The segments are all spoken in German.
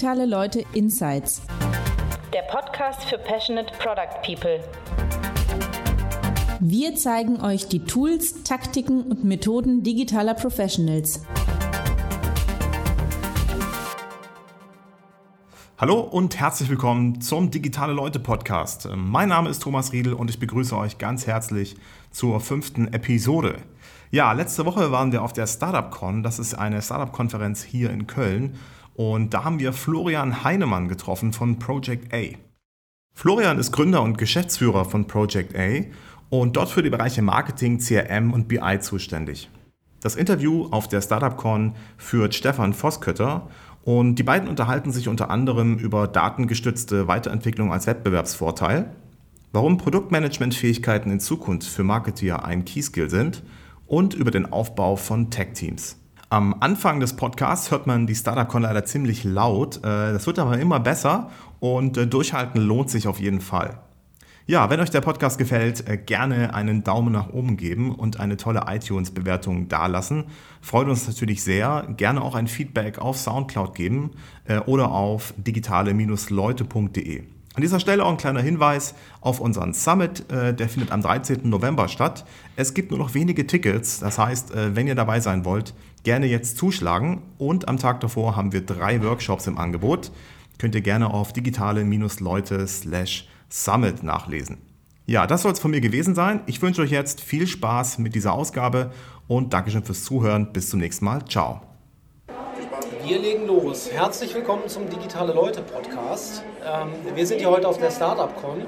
Digitale Leute Insights. Der Podcast für Passionate Product People. Wir zeigen euch die Tools, Taktiken und Methoden digitaler Professionals. Hallo und herzlich willkommen zum Digitale Leute Podcast. Mein Name ist Thomas Riedel und ich begrüße euch ganz herzlich zur fünften Episode. Ja, letzte Woche waren wir auf der Startup Con. Das ist eine Startup-Konferenz hier in Köln. Und da haben wir Florian Heinemann getroffen von Project A. Florian ist Gründer und Geschäftsführer von Project A und dort für die Bereiche Marketing, CRM und BI zuständig. Das Interview auf der Startup Con führt Stefan Voskötter und die beiden unterhalten sich unter anderem über datengestützte Weiterentwicklung als Wettbewerbsvorteil, warum Produktmanagementfähigkeiten in Zukunft für Marketeer ein Keyskill sind und über den Aufbau von Tech-Teams. Am Anfang des Podcasts hört man die Startup-Con leider ziemlich laut. Äh, das wird aber immer besser und äh, durchhalten lohnt sich auf jeden Fall. Ja, wenn euch der Podcast gefällt, äh, gerne einen Daumen nach oben geben und eine tolle iTunes-Bewertung dalassen. Freut uns natürlich sehr. Gerne auch ein Feedback auf Soundcloud geben oder auf digitale-leute.de. An dieser Stelle auch ein kleiner Hinweis auf unseren Summit. Der findet am 13. November statt. Es gibt nur noch wenige Tickets. Das heißt, wenn ihr dabei sein wollt, gerne jetzt zuschlagen. Und am Tag davor haben wir drei Workshops im Angebot. Könnt ihr gerne auf digitale-leute Summit nachlesen. Ja, das soll es von mir gewesen sein. Ich wünsche euch jetzt viel Spaß mit dieser Ausgabe und Dankeschön fürs Zuhören. Bis zum nächsten Mal. Ciao. Wir legen los. Herzlich willkommen zum Digitale Leute Podcast. Ähm, wir sind hier heute auf der Startup Con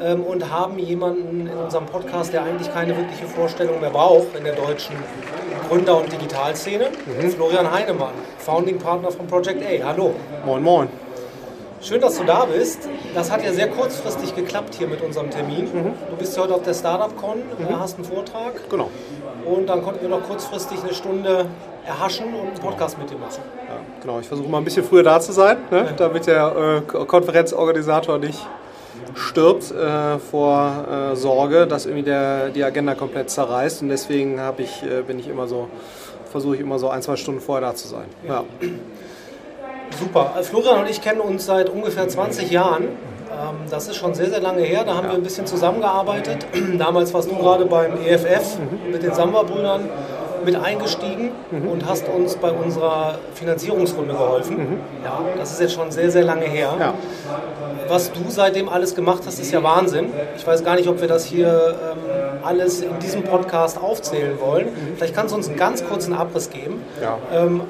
ähm, und haben jemanden in unserem Podcast, der eigentlich keine wirkliche Vorstellung mehr braucht in der deutschen Gründer- und Digitalszene. Mhm. Florian Heinemann, Founding Partner von Project A. Hallo. Moin, moin. Schön, dass du da bist. Das hat ja sehr kurzfristig geklappt hier mit unserem Termin. Mhm. Du bist ja heute auf der Startup-Con, mhm. hast einen Vortrag. Genau. Und dann konnten wir noch kurzfristig eine Stunde erhaschen und einen Podcast mit dir machen. Ja, genau, ich versuche mal ein bisschen früher da zu sein, ne? damit der äh, Konferenzorganisator nicht stirbt äh, vor äh, Sorge, dass irgendwie der, die Agenda komplett zerreißt. Und deswegen ich, äh, bin ich immer so, versuche ich immer so ein, zwei Stunden vorher da zu sein. Ja. Super. Äh, Florian und ich kennen uns seit ungefähr 20 Jahren. Ähm, das ist schon sehr, sehr lange her. Da haben ja. wir ein bisschen zusammengearbeitet. Damals warst du gerade beim EFF mhm. mit den Samba-Brüdern mit eingestiegen mhm. und hast uns bei unserer Finanzierungsrunde geholfen. Mhm. Ja, das ist jetzt schon sehr, sehr lange her. Ja. Was du seitdem alles gemacht hast, ist ja Wahnsinn. Ich weiß gar nicht, ob wir das hier ähm, alles in diesem Podcast aufzählen wollen. Mhm. Vielleicht kannst du uns einen ganz kurzen Abriss geben. Ja. Ähm,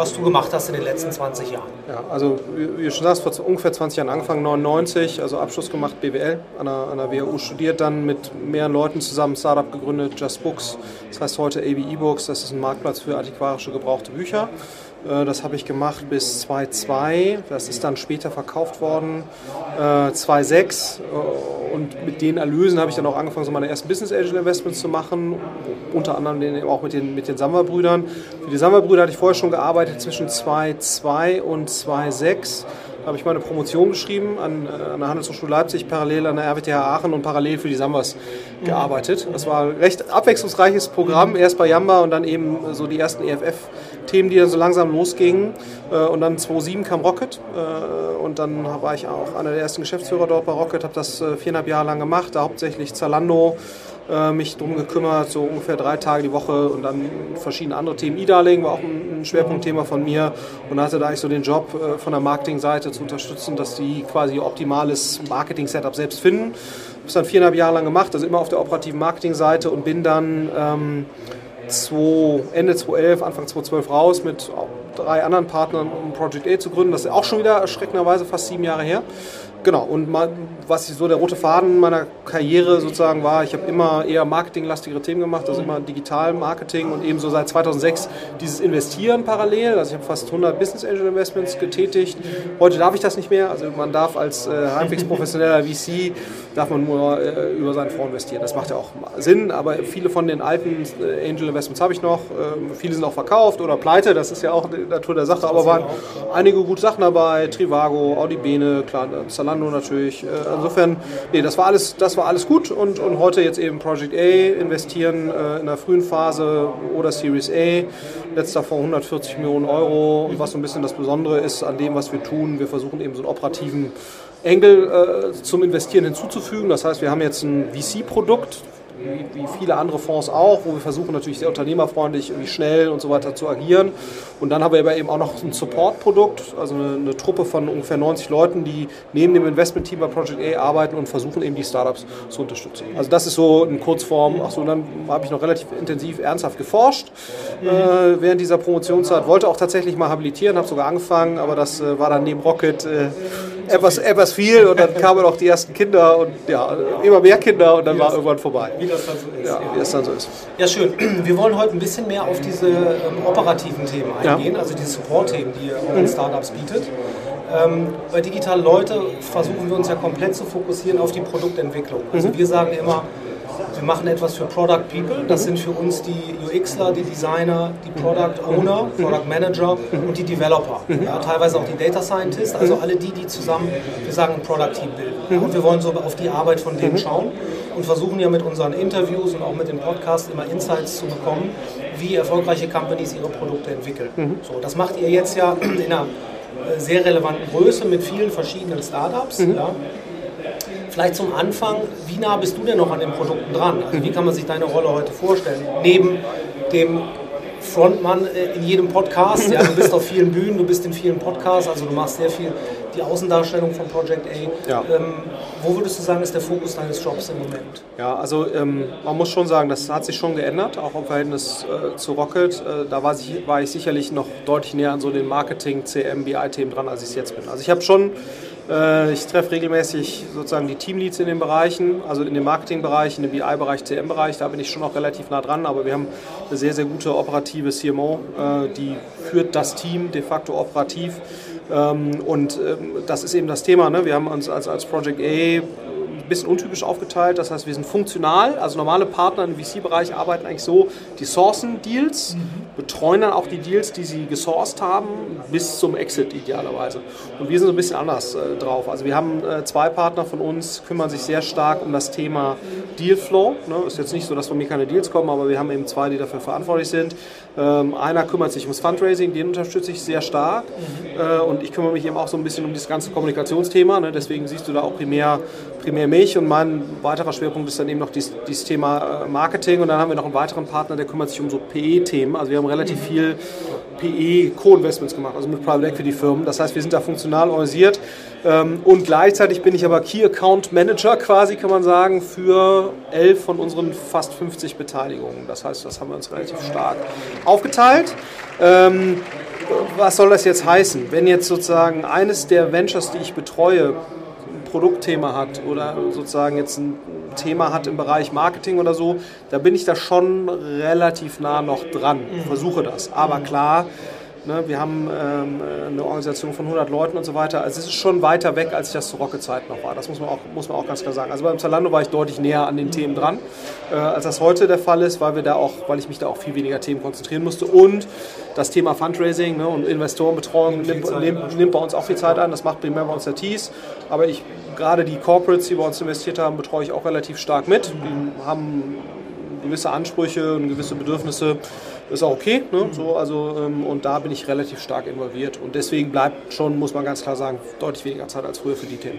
was du gemacht hast in den letzten 20 Jahren. Ja, also wie du schon sagst, vor ungefähr 20 Jahren angefangen, 99, also Abschluss gemacht, BWL, an der, an der WHU studiert, dann mit mehreren Leuten zusammen Startup gegründet, Just Books, das heißt heute AB E-Books, das ist ein Marktplatz für antiquarische gebrauchte Bücher. Äh, das habe ich gemacht bis 2.2. Das ist dann später verkauft worden. 2.6. Äh, äh, und mit den Erlösen habe ich dann auch angefangen, so meine ersten Business Angel Investments zu machen. Unter anderem auch mit den, mit den Samba-Brüdern. Für die Samba-Brüder hatte ich vorher schon gearbeitet zwischen 2.2 und 2.6 habe ich meine Promotion geschrieben an, an der Handelshochschule Leipzig, parallel an der RWTH Aachen und parallel für die Sambas gearbeitet. Das war ein recht abwechslungsreiches Programm, erst bei Jamba und dann eben so die ersten EFF-Themen, die dann so langsam losgingen. Äh, und dann 2007 kam Rocket äh, und dann war ich auch einer der ersten Geschäftsführer dort bei Rocket, habe das äh, viereinhalb Jahre lang gemacht, da hauptsächlich Zalando, mich darum gekümmert, so ungefähr drei Tage die Woche und dann verschiedene andere Themen. E-Darling war auch ein, Schwerpunktthema von mir und hatte da eigentlich so den Job von der Marketingseite zu unterstützen, dass die quasi ihr optimales Marketing-Setup selbst finden. Habe es dann viereinhalb Jahre lang gemacht, also immer auf der operativen Marketingseite und bin dann ähm, 2, Ende 2011, Anfang 2012 raus mit drei anderen Partnern, um Project A zu gründen. Das ist auch schon wieder erschreckenderweise fast sieben Jahre her. Genau, und mal, was so der rote Faden meiner Karriere sozusagen war, ich habe immer eher marketinglastigere Themen gemacht, also immer Digital-Marketing und ebenso seit 2006 dieses Investieren parallel. Also ich habe fast 100 Business Angel Investments getätigt. Heute darf ich das nicht mehr, also man darf als äh, halbwegs professioneller VC, darf man nur äh, über seinen Fonds investieren. Das macht ja auch Sinn, aber viele von den alten äh, Angel Investments habe ich noch. Äh, viele sind auch verkauft oder pleite, das ist ja auch die Natur der Sache, aber waren einige gute Sachen dabei, Trivago, Audi Bene, klar, Zalando natürlich, äh, insofern, nee, das war alles, das war alles gut und, und heute jetzt eben Project A, investieren äh, in der frühen Phase oder Series A, letzter Fonds 140 Millionen Euro und was so ein bisschen das Besondere ist an dem, was wir tun, wir versuchen eben so einen operativen Engel äh, zum Investieren hinzuzufügen. Das heißt, wir haben jetzt ein VC-Produkt, wie, wie, viele andere Fonds auch, wo wir versuchen natürlich sehr unternehmerfreundlich, irgendwie schnell und so weiter zu agieren. Und dann haben wir aber eben auch noch ein Support-Produkt, also eine, eine, Truppe von ungefähr 90 Leuten, die neben dem Investment-Team bei Project A arbeiten und versuchen eben die Startups zu unterstützen. Also das ist so in Kurzform. Achso, dann habe ich noch relativ intensiv ernsthaft geforscht äh, während dieser Promotionszeit. Wollte auch tatsächlich mal habilitieren, habe sogar angefangen, aber das äh, war dann neben Rocket äh, etwas, etwas viel und dann kamen auch die ersten Kinder und ja, immer mehr Kinder und dann war irgendwann vorbei das dann so ist. Ja, wie das dann so ist. Ja, schön. Wir wollen heute ein bisschen mehr auf diese ähm, operativen Themen eingehen, ja. also diese Support-Themen, die ihr euren mhm. Startups bietet. Ähm, bei Digital Leute versuchen wir uns ja komplett zu fokussieren auf die Produktentwicklung. Also mhm. wir sagen immer, wir machen etwas für Product People. Das sind für uns die UXler, die Designer, die Product Owner, Product Manager und die Developer. Ja, teilweise auch die Data Scientists, also alle die, die zusammen, wir sagen, ein Product Team bilden. Und wir wollen so auf die Arbeit von denen schauen und versuchen ja mit unseren Interviews und auch mit dem Podcast immer Insights zu bekommen, wie erfolgreiche Companies ihre Produkte entwickeln. So, das macht ihr jetzt ja in einer äh, sehr relevanten Größe mit vielen verschiedenen Startups. Ja. Vielleicht zum Anfang, wie nah bist du denn noch an den Produkten dran? Also wie kann man sich deine Rolle heute vorstellen? Neben dem Frontmann äh, in jedem Podcast, ja, du bist auf vielen Bühnen, du bist in vielen Podcasts, also du machst sehr viel die Außendarstellung von Project A. Ja. Ähm, wo würdest du sagen, ist der Fokus deines Jobs im Moment? Ja, also ähm, man muss schon sagen, das hat sich schon geändert, auch im Verhältnis äh, zu Rocket. Äh, da war ich, war ich sicherlich noch deutlich näher an so den Marketing, CM, BI-Themen dran, als ich es jetzt bin. Also ich habe schon ich treffe regelmäßig sozusagen die Teamleads in den Bereichen, also in dem Marketingbereich, in dem BI-Bereich, CM-Bereich. Da bin ich schon noch relativ nah dran, aber wir haben eine sehr, sehr gute operative CMO, äh, die führt das Team de facto operativ. Ähm, und ähm, das ist eben das Thema. Ne? Wir haben uns als, als Project A bisschen untypisch aufgeteilt. Das heißt, wir sind funktional. Also normale Partner im VC-Bereich arbeiten eigentlich so, die sourcen Deals, betreuen dann auch die Deals, die sie gesourced haben, bis zum Exit idealerweise. Und wir sind so ein bisschen anders äh, drauf. Also wir haben äh, zwei Partner von uns, kümmern sich sehr stark um das Thema Dealflow. Ne? Ist jetzt nicht so, dass von mir keine Deals kommen, aber wir haben eben zwei, die dafür verantwortlich sind. Ähm, einer kümmert sich ums Fundraising, den unterstütze ich sehr stark. Äh, und ich kümmere mich eben auch so ein bisschen um das ganze Kommunikationsthema. Ne? Deswegen siehst du da auch primär, primär mich. Und mein weiterer Schwerpunkt ist dann eben noch dieses, dieses Thema äh, Marketing. Und dann haben wir noch einen weiteren Partner, der kümmert sich um so PE-Themen. Also wir haben relativ viel PE-Co-Investments gemacht, also mit Private Equity Firmen. Das heißt, wir sind da funktional organisiert. Ähm, und gleichzeitig bin ich aber Key Account Manager quasi, kann man sagen, für elf von unseren fast 50 Beteiligungen. Das heißt, das haben wir uns relativ stark aufgeteilt. Ähm, was soll das jetzt heißen? Wenn jetzt sozusagen eines der Ventures, die ich betreue, Produktthema hat oder sozusagen jetzt ein Thema hat im Bereich Marketing oder so, da bin ich da schon relativ nah noch dran, versuche das. Aber klar, Ne, wir haben ähm, eine Organisation von 100 Leuten und so weiter. Also es ist schon weiter weg, als ich das zu Rocket-Zeit noch war. Das muss man, auch, muss man auch ganz klar sagen. Also beim Zalando war ich deutlich näher an den Themen dran, äh, als das heute der Fall ist, weil, wir da auch, weil ich mich da auch viel weniger Themen konzentrieren musste. Und das Thema Fundraising ne, und Investorenbetreuung nimmt, nimmt, nimmt, bei uns auch viel Zeit an. Das macht primär bei uns der Tees. Aber ich, gerade die Corporates, die bei uns investiert haben, betreue ich auch relativ stark mit. Die haben gewisse Ansprüche und gewisse Bedürfnisse ist auch okay. Ne? So, also, ähm, und da bin ich relativ stark involviert. Und deswegen bleibt schon, muss man ganz klar sagen, deutlich weniger Zeit als früher für die Themen.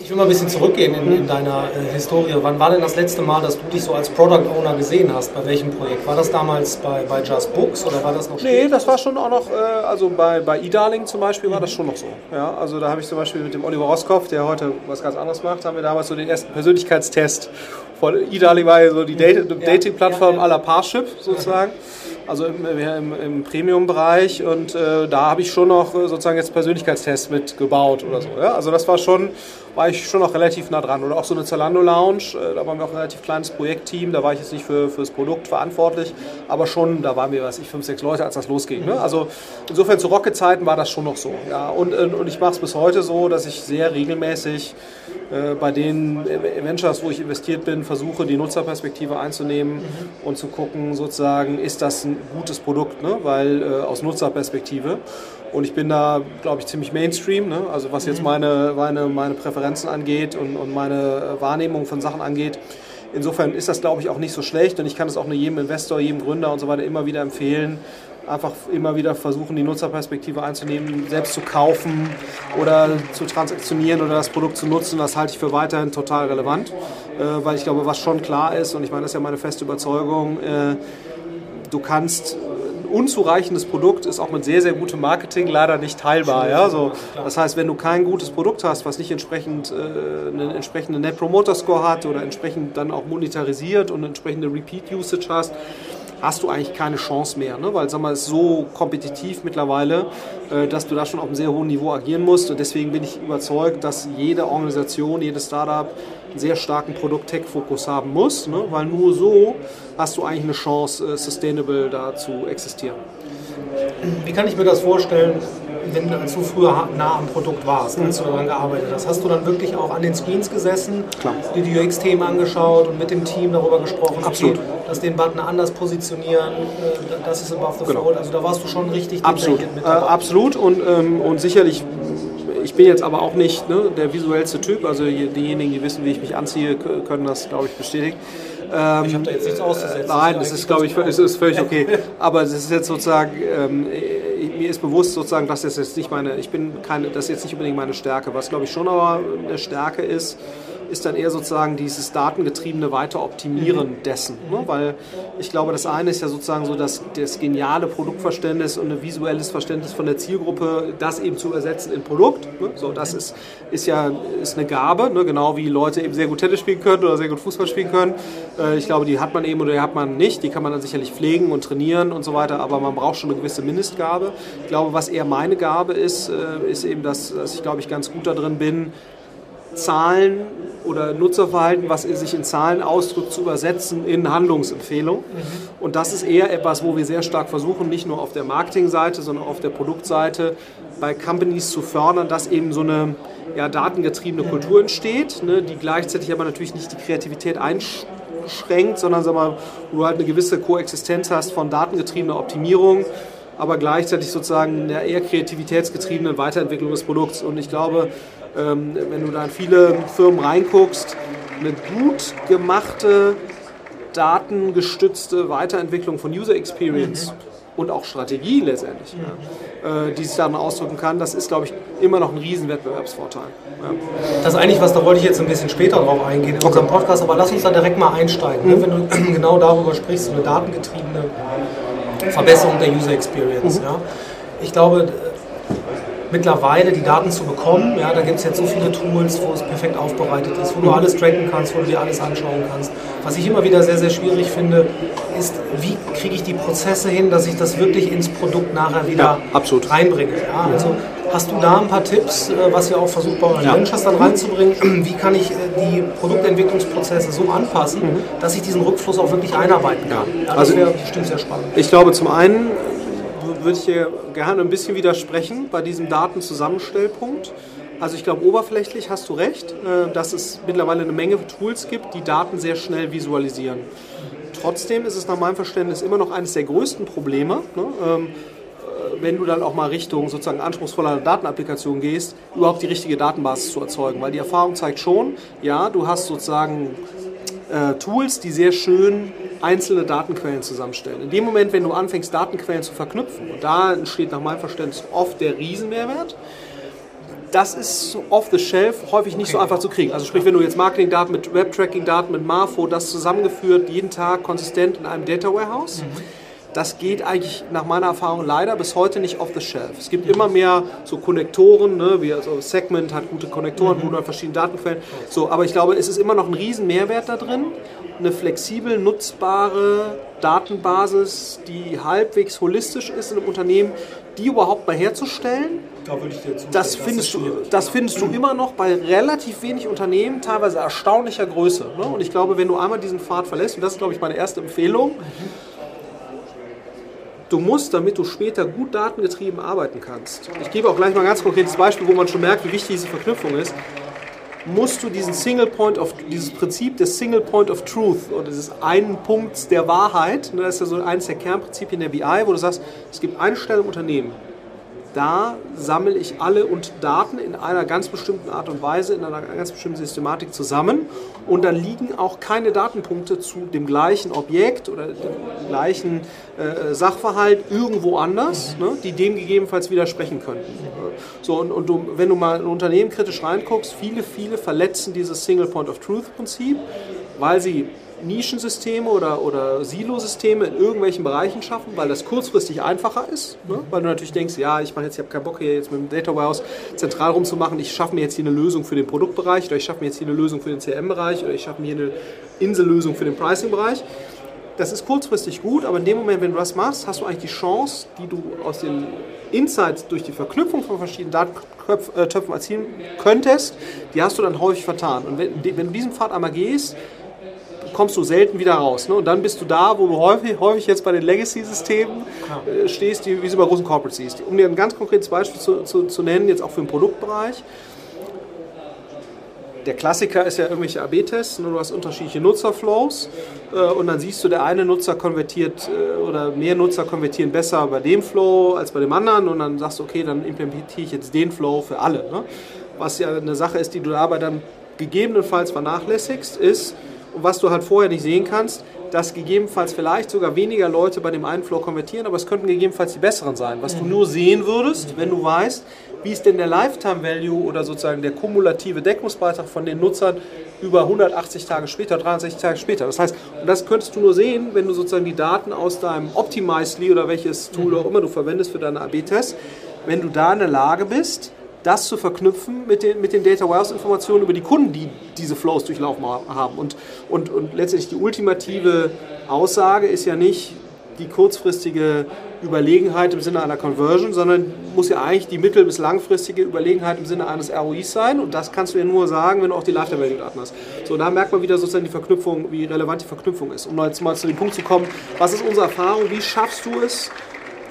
Ich will mal ein bisschen zurückgehen in, in deiner äh, Historie. Wann war denn das letzte Mal, dass du dich so als Product Owner gesehen hast? Bei welchem Projekt? War das damals bei, bei Just Books oder war das noch? Nee, das war schon auch noch, äh, also bei, bei eDarling zum Beispiel war das schon noch so. Ja, also da habe ich zum Beispiel mit dem Oliver Roskopf, der heute was ganz anderes macht, haben wir damals so den ersten Persönlichkeitstest von eDarling war ja so die Dating-Plattform aller Parship sozusagen also im, im, im Premium-Bereich und äh, da habe ich schon noch äh, sozusagen jetzt Persönlichkeitstests mitgebaut oder so. Ja? Also das war schon, war ich schon noch relativ nah dran. Oder auch so eine Zalando Lounge, äh, da waren wir auch ein relativ kleines Projektteam, da war ich jetzt nicht für, das Produkt verantwortlich, aber schon, da waren wir, weiß ich, fünf, sechs Leute, als das losging. Ne? Also insofern zu Rocket-Zeiten war das schon noch so. Ja? Und, äh, und ich mache es bis heute so, dass ich sehr regelmäßig äh, bei den Ventures, wo ich investiert bin, versuche, die Nutzerperspektive einzunehmen mhm. und zu gucken, sozusagen, ist das ein gutes Produkt, ne? weil äh, aus Nutzerperspektive. Und ich bin da, glaube ich, ziemlich Mainstream, ne? also was jetzt meine, meine, meine Präferenzen angeht und, und meine Wahrnehmung von Sachen angeht. Insofern ist das, glaube ich, auch nicht so schlecht und ich kann es auch nur jedem Investor, jedem Gründer und so weiter immer wieder empfehlen, einfach immer wieder versuchen, die Nutzerperspektive einzunehmen, selbst zu kaufen oder zu transaktionieren oder das Produkt zu nutzen. Das halte ich für weiterhin total relevant, äh, weil ich glaube, was schon klar ist, und ich meine, das ist ja meine feste Überzeugung, äh, du kannst unzureichendes Produkt ist auch mit sehr, sehr gutem Marketing leider nicht teilbar. Ja? So, das heißt, wenn du kein gutes Produkt hast, was nicht entsprechend äh, einen entsprechenden Net Promoter Score hat oder entsprechend dann auch monetarisiert und entsprechende Repeat Usage hast, hast du eigentlich keine Chance mehr, ne? weil sag mal, es ist so kompetitiv mittlerweile, äh, dass du da schon auf einem sehr hohen Niveau agieren musst. Und deswegen bin ich überzeugt, dass jede Organisation, jedes Startup sehr starken Produkt-Tech-Fokus haben muss, ne? weil nur so hast du eigentlich eine Chance, äh, sustainable da zu existieren. Wie kann ich mir das vorstellen, wenn du, du früher nah am Produkt warst, als du daran gearbeitet hast? Hast du dann wirklich auch an den Screens gesessen, Klar. dir die UX-Themen angeschaut und mit dem Team darüber gesprochen, Absolut. okay, dass den Button anders positionieren, äh, das ist above the Genau. fold. Also da warst du schon richtig Absolut, äh, mit dabei. absolut und, ähm, und sicherlich, ich bin jetzt aber auch nicht ne, der visuellste Typ, also je- diejenigen, die wissen, wie ich mich anziehe, können das, glaube ich, bestätigen. Ähm, Ich habe da jetzt nichts auszusetzen. Nein, Das ist glaube ich, es ist völlig okay. Aber es ist jetzt sozusagen, ähm, mir ist bewusst sozusagen, dass das jetzt nicht meine, ich bin keine, das ist jetzt nicht unbedingt meine Stärke. Was glaube ich schon aber eine Stärke ist, ist dann eher sozusagen dieses datengetriebene Weiteroptimieren dessen. Ne? Weil ich glaube, das eine ist ja sozusagen so das, das geniale Produktverständnis und ein visuelles Verständnis von der Zielgruppe, das eben zu ersetzen in Produkt. Ne? So, das ist, ist ja ist eine Gabe, ne? genau wie Leute eben sehr gut Tennis spielen können oder sehr gut Fußball spielen können. Äh, ich glaube, die hat man eben oder die hat man nicht. Die kann man dann sicherlich pflegen und trainieren und so weiter, aber man braucht schon eine gewisse Mindestgabe. Ich glaube, was eher meine Gabe ist, äh, ist eben, dass, dass ich, glaube ich, ganz gut da drin bin, Zahlen oder Nutzerverhalten, was sich in Zahlen ausdrückt, zu übersetzen in Handlungsempfehlungen. Und das ist eher etwas, wo wir sehr stark versuchen, nicht nur auf der Marketingseite, sondern auf der Produktseite bei Companies zu fördern, dass eben so eine ja, datengetriebene Kultur entsteht, ne, die gleichzeitig aber natürlich nicht die Kreativität einschränkt, sondern sag mal, wo du halt eine gewisse Koexistenz hast von datengetriebener Optimierung aber gleichzeitig sozusagen der eher kreativitätsgetriebenen Weiterentwicklung des Produkts. Und ich glaube, ähm, wenn du da in viele Firmen reinguckst, eine gut gemachte, datengestützte Weiterentwicklung von User Experience und auch Strategie letztendlich, ja, äh, die sich darin ausdrücken kann, das ist, glaube ich, immer noch ein riesen Wettbewerbsvorteil. Ja. Das ist eigentlich was, da wollte ich jetzt ein bisschen später drauf eingehen in unserem Podcast, aber lass uns da direkt mal einsteigen. Mhm. Ne? Wenn du genau darüber sprichst, so eine datengetriebene Verbesserung der User Experience. Mhm. Ja? Ich glaube, mittlerweile die Daten zu bekommen, ja, da gibt es jetzt so viele Tools, wo es perfekt aufbereitet ist, wo Mhm. du alles tracken kannst, wo du dir alles anschauen kannst. Was ich immer wieder sehr, sehr schwierig finde, ist, wie kriege ich die Prozesse hin, dass ich das wirklich ins Produkt nachher wieder Ja, absolut. reinbringe. Ja, also hast du da ein paar Tipps, äh, was ihr auch versucht bei euren Ja. Ventures dann reinzubringen? Wie kann ich äh, die Produktentwicklungsprozesse so anpassen, dass ich diesen Rückfluss auch wirklich einarbeiten kann? Ja, das Also- wäre bestimmt sehr spannend. Ich glaube, zum einen würde ich hier gerne ein bisschen widersprechen bei diesem Datenzusammenstellpunkt. Also ich glaube, oberflächlich hast du recht, äh, dass es mittlerweile eine Menge Tools gibt, die Daten sehr schnell visualisieren. Trotzdem ist es nach meinem Verständnis immer noch eines der größten Probleme, ne, ähm, äh, wenn du dann auch mal Richtung sozusagen anspruchsvoller Datenapplikation gehst, überhaupt die richtige Datenbasis zu erzeugen. Weil die Erfahrung zeigt schon, ja, du hast sozusagen äh, Tools, die sehr schön einzelne Datenquellen zusammenstellen. In dem Moment, wenn du anfängst, Datenquellen zu verknüpfen, und da entsteht nach meinem Verständnis oft der Riesenmehrwert, das ist off the shelf häufig nicht so einfach zu kriegen. Also sprich, wenn du jetzt Marketingdaten mit Web-Tracking-Daten, mit Marfo, das zusammengeführt, jeden Tag konsistent in einem Data Warehouse, das geht eigentlich nach meiner Erfahrung leider bis heute nicht off the shelf. Es gibt immer mehr so Konnektoren, ne, wie also Segment hat gute Konnektoren, wo du an verschiedene Datenquellen. So, aber ich glaube, es ist immer noch ein riesen Mehrwert da drin, eine flexibel nutzbare Datenbasis, die halbwegs holistisch ist in einem Unternehmen, die überhaupt mal herzustellen. Da würde ich dir zustimmen. Das findest, du, schwierig. das findest du immer noch bei relativ wenig Unternehmen, teilweise erstaunlicher Größe. Ne? Und ich glaube, wenn du einmal diesen Pfad verlässt, und das ist, glaube ich, meine erste Empfehlung, du musst, damit du später gut datengetrieben arbeiten kannst. Ich gebe auch gleich mal ein ganz konkretes Beispiel, wo man schon merkt, wie wichtig diese Verknüpfung ist. Musst du diesen Single Point of, dieses Prinzip des Single Point of Truth oder dieses einen Punkts der Wahrheit, ne, das ist ja so eines der Kernprinzipien der BI, wo du sagst, es gibt eine Stelle im Unternehmen, da sammle ich alle und Daten in einer ganz bestimmten Art und Weise, in einer ganz bestimmten Systematik zusammen und dann liegen auch keine Datenpunkte zu dem gleichen Objekt oder dem gleichen äh, Sachverhalt irgendwo anders, ne, die dem gegebenenfalls widersprechen könnten. So, und, und du, wenn du mal ein Unternehmen kritisch reinguckst, viele, viele verletzen dieses Single Point of Truth Prinzip, weil sie Nischensysteme oder, oder Silosysteme in irgendwelchen Bereichen schaffen, weil das kurzfristig einfacher ist. Ne? Weil du natürlich denkst, ja, ich mache jetzt, ich habe keinen Bock hier jetzt mit dem Data Warehouse zentral rumzumachen, ich schaffe mir jetzt hier eine Lösung für den Produktbereich oder ich schaffe mir jetzt hier eine Lösung für den CRM-Bereich oder ich schaffe mir hier eine Insellösung für den Pricing-Bereich. Das ist kurzfristig gut, aber in dem Moment, wenn du das machst, hast du eigentlich die Chance, die du aus den Insights durch die Verknüpfung von verschiedenen Datentöpfen erzielen könntest, die hast du dann häufig vertan. Und wenn, wenn du diesen Pfad einmal gehst, kommst du selten wieder raus. Ne? Und dann bist du da, wo du häufig, häufig jetzt bei den Legacy-Systemen äh, stehst, die, wie sie bei großen Corporates siehst. Um dir ein ganz konkretes Beispiel zu, zu, zu nennen, jetzt auch für den Produktbereich. Der Klassiker ist ja irgendwelche AB-Tests, ne? du hast unterschiedliche Nutzerflows äh, und dann siehst du, der eine Nutzer konvertiert äh, oder mehr Nutzer konvertieren besser bei dem Flow als bei dem anderen und dann sagst du, okay, dann implementiere ich jetzt den Flow für alle. Ne? Was ja eine Sache ist, die du dabei dann gegebenenfalls vernachlässigst, ist, und was du halt vorher nicht sehen kannst, dass gegebenenfalls vielleicht sogar weniger Leute bei dem einen Flow konvertieren, aber es könnten gegebenenfalls die besseren sein. Was du nur sehen würdest, wenn du weißt, wie ist denn der Lifetime Value oder sozusagen der kumulative Deckungsbeitrag von den Nutzern über 180 Tage später, 63 Tage später. Das heißt, und das könntest du nur sehen, wenn du sozusagen die Daten aus deinem Optimizely oder welches Tool auch immer du verwendest für deine AB-Tests, wenn du da in der Lage bist, das zu verknüpfen mit den, mit den Data Warehouse-Informationen über die Kunden, die diese Flows durchlaufen haben. Und, und, und letztendlich die ultimative Aussage ist ja nicht die kurzfristige Überlegenheit im Sinne einer Conversion, sondern muss ja eigentlich die mittel- bis langfristige Überlegenheit im Sinne eines ROIs sein. Und das kannst du ja nur sagen, wenn du auch die Lifetime Value Daten hast. So, da merkt man wieder sozusagen die Verknüpfung, wie relevant die Verknüpfung ist. Um jetzt mal zu dem Punkt zu kommen, was ist unsere Erfahrung, wie schaffst du es,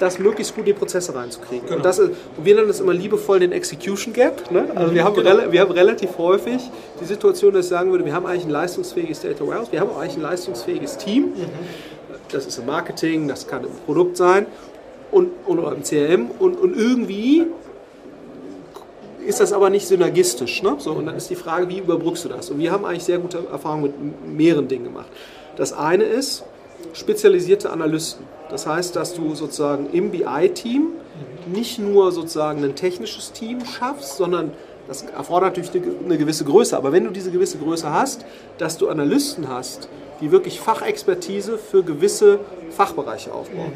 das möglichst gut in die Prozesse reinzukriegen. Genau. Und, das ist, und wir nennen das immer liebevoll den Execution Gap. Ne? Also wir haben, genau. wir haben relativ häufig die Situation, dass ich sagen würde, wir haben eigentlich ein leistungsfähiges Data Warehouse, wir haben auch eigentlich ein leistungsfähiges Team. Mhm. Das ist im Marketing, das kann im Produkt sein und, und oder im CRM und, und irgendwie ist das aber nicht synergistisch. Ne? So, und dann ist die Frage, wie überbrückst du das? Und wir haben eigentlich sehr gute Erfahrungen mit mehreren Dingen gemacht. Das eine ist spezialisierte Analysten. Das heißt, dass du sozusagen im BI-Team nicht nur sozusagen ein technisches Team schaffst, sondern das erfordert natürlich eine gewisse Größe. Aber wenn du diese gewisse Größe hast, dass du Analysten hast, die wirklich Fachexpertise für gewisse Fachbereiche aufbauen.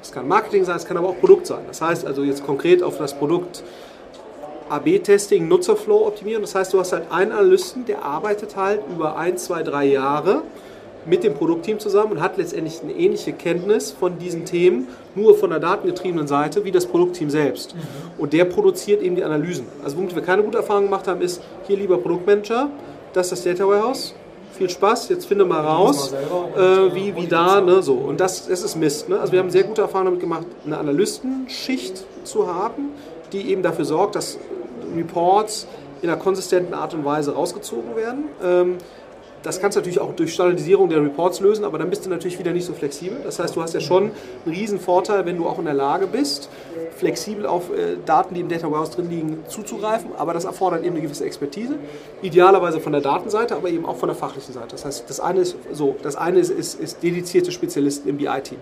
Das kann Marketing sein, es kann aber auch Produkt sein. Das heißt also jetzt konkret auf das Produkt AB-Testing, Nutzerflow optimieren. Das heißt, du hast halt einen Analysten, der arbeitet halt über ein, zwei, drei Jahre mit dem Produktteam zusammen und hat letztendlich eine ähnliche Kenntnis von diesen Themen, nur von der datengetriebenen Seite, wie das Produktteam selbst. Mhm. Und der produziert eben die Analysen. Also womit wir keine gute Erfahrung gemacht haben, ist, hier lieber Produktmanager, das ist das Data Warehouse, viel Spaß, jetzt finde mal raus, äh, wie, wie da, ne, so. Und das, das ist Mist. Ne? Also wir haben sehr gute Erfahrungen damit gemacht, eine Analystenschicht zu haben, die eben dafür sorgt, dass Reports in einer konsistenten Art und Weise rausgezogen werden. Ähm, das kannst du natürlich auch durch Standardisierung der Reports lösen, aber dann bist du natürlich wieder nicht so flexibel. Das heißt, du hast ja schon einen riesen Vorteil, wenn du auch in der Lage bist, flexibel auf äh, Daten, die im Data Warehouse drin liegen, zuzugreifen. Aber das erfordert eben eine gewisse Expertise. Idealerweise von der Datenseite, aber eben auch von der fachlichen Seite. Das heißt, das eine ist so, das eine ist, ist, ist dedizierte Spezialisten im BI-Team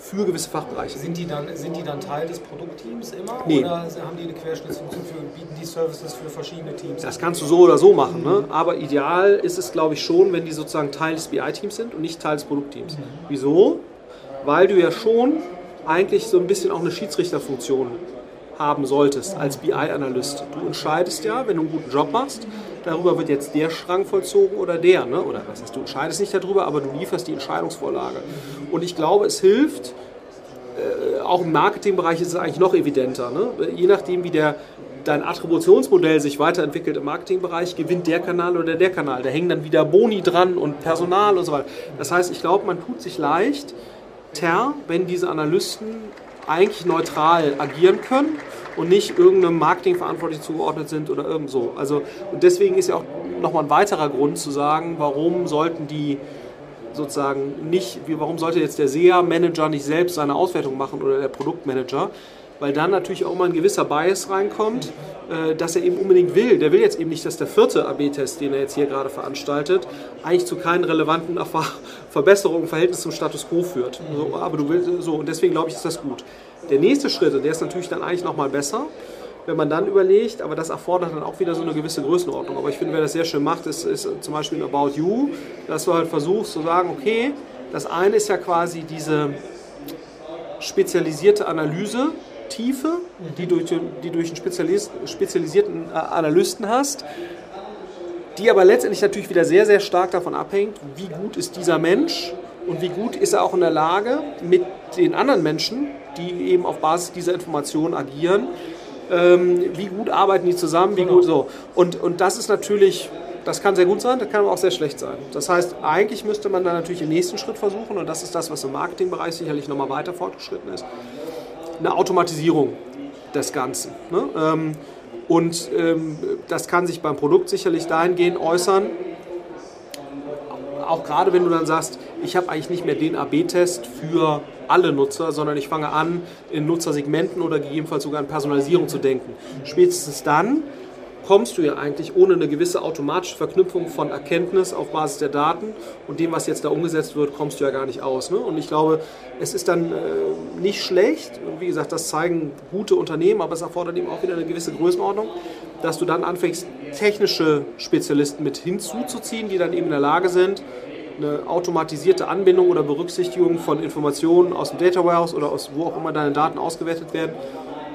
für gewisse Fachbereiche. Sind die dann, sind die dann Teil des Produktteams immer? Nee. Oder haben die eine Querschnittsfunktion für, bieten die Services für verschiedene Teams? Das kannst du so oder so machen. Ne? Aber ideal ist es, glaube ich, schon, wenn die sozusagen Teil des BI-Teams sind und nicht Teil des Produktteams. Mhm. Wieso? Weil du ja schon eigentlich so ein bisschen auch eine Schiedsrichterfunktion haben solltest als BI-Analyst. Du entscheidest ja, wenn du einen guten Job machst, darüber wird jetzt der Schrank vollzogen oder der. Ne? Oder was heißt, du entscheidest nicht darüber, aber du lieferst die Entscheidungsvorlage. Und ich glaube, es hilft, äh, auch im Marketingbereich ist es eigentlich noch evidenter. Ne? Je nachdem, wie der, dein Attributionsmodell sich weiterentwickelt im Marketingbereich, gewinnt der Kanal oder der Kanal. Da hängen dann wieder Boni dran und Personal und so weiter. Das heißt, ich glaube, man tut sich leicht, ter, wenn diese Analysten eigentlich neutral agieren können und nicht irgendeinem Marketingverantwortlichen zugeordnet sind oder irgend so. Also, und deswegen ist ja auch nochmal ein weiterer Grund zu sagen, warum sollten die sozusagen nicht, warum sollte jetzt der SEA-Manager nicht selbst seine Auswertung machen oder der Produktmanager? weil dann natürlich auch mal ein gewisser Bias reinkommt, äh, dass er eben unbedingt will. Der will jetzt eben nicht, dass der vierte AB-Test, den er jetzt hier gerade veranstaltet, eigentlich zu keinen relevanten Verbesserungen im Verhältnis zum Status quo führt. So, aber du willst so und deswegen glaube ich, ist das gut. Der nächste Schritt, und der ist natürlich dann eigentlich nochmal besser, wenn man dann überlegt, aber das erfordert dann auch wieder so eine gewisse Größenordnung. Aber ich finde, wer das sehr schön macht, ist, ist zum Beispiel in About You, dass du halt versuchst zu sagen, okay, das eine ist ja quasi diese spezialisierte Analyse, Tiefe, die du, die durch einen Spezialis spezialisierten äh, Analysten hast, die aber letztendlich natürlich wieder sehr, sehr stark davon abhängt, wie gut ist dieser Mensch und wie gut ist er auch in der Lage, mit den anderen Menschen, die eben auf Basis dieser Informationen agieren, ähm, wie gut arbeiten die zusammen, wie gut so. Und, und das ist natürlich, das kann sehr gut sein, das kann aber auch sehr schlecht sein. Das heißt, eigentlich müsste man dann natürlich im nächsten Schritt versuchen, und das ist das, was im Marketingbereich sicherlich nochmal weiter fortgeschritten ist, eine Automatisierung des Ganzen. Ne? Ähm, und ähm, das kann sich beim Produkt sicherlich dahingehend äußern, auch gerade wenn du dann sagst, ich habe eigentlich nicht mehr den AB-Test für alle Nutzer, sondern ich fange an, in Nutzersegmenten oder gegebenenfalls sogar in Personalisierung zu denken. Spätestens dann kommst du ja eigentlich ohne eine gewisse automatische Verknüpfung von Erkenntnis auf Basis der Daten und dem, was jetzt da umgesetzt wird, kommst du ja gar nicht aus. Ne? Und ich glaube, es ist dann äh, nicht schlecht, wie gesagt, das zeigen gute Unternehmen, aber es erfordert eben auch wieder eine gewisse Größenordnung, dass du dann anfängst, technische Spezialisten mit hinzuzuziehen, die dann eben in der Lage sind, eine automatisierte Anbindung oder Berücksichtigung von Informationen aus dem Data Warehouse oder aus wo auch immer deine Daten ausgewertet werden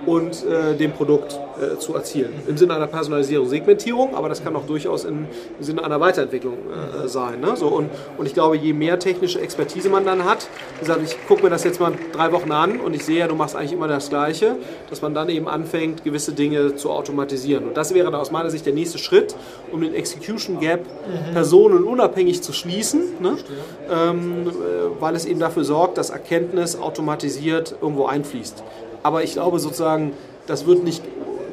und äh, dem Produkt äh, zu erzielen. Im Sinne einer Personalisierung, Segmentierung, aber das kann auch durchaus im, Sinne einer Weiterentwicklung äh, sein. Ne? So, und, und ich glaube, je mehr technische Expertise man dann hat, wie gesagt, ich gucke mir das jetzt mal drei Wochen an und ich sehe ja, du machst eigentlich immer das Gleiche, dass man dann eben anfängt, gewisse Dinge zu automatisieren. Und das wäre dann aus meiner Sicht der nächste Schritt, um den Execution Gap mhm. personenunabhängig zu schließen, ne? ähm, äh, weil es eben dafür sorgt, dass Erkenntnis automatisiert irgendwo einfließt. Aber ich glaube sozusagen, das wird nicht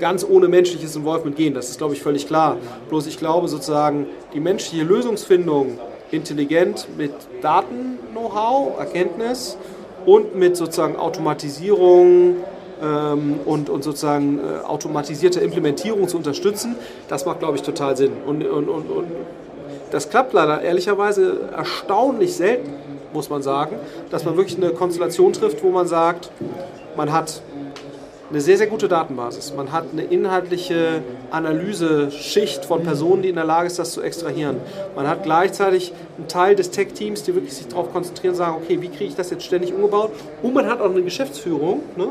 ganz ohne menschliches Involvement gehen. Das ist, glaube ich, völlig klar. Bloß ich glaube sozusagen, die menschliche Lösungsfindung intelligent mit Daten-Know-how, Erkenntnis und mit sozusagen Automatisierung ähm, und, und sozusagen äh, automatisierter Implementierung zu unterstützen, das macht, glaube ich, total Sinn. Und, und, und, und das klappt leider ehrlicherweise erstaunlich selten, muss man sagen, dass man wirklich eine Konstellation trifft, wo man sagt, man hat eine sehr, sehr gute Datenbasis. Man hat eine inhaltliche Analyseschicht von Personen, die in der Lage ist, das zu extrahieren. Man hat gleichzeitig einen Teil des Tech-Teams, die wirklich sich darauf konzentrieren und sagen, okay, wie kriege ich das jetzt ständig umgebaut? Und man hat auch eine Geschäftsführung, ne?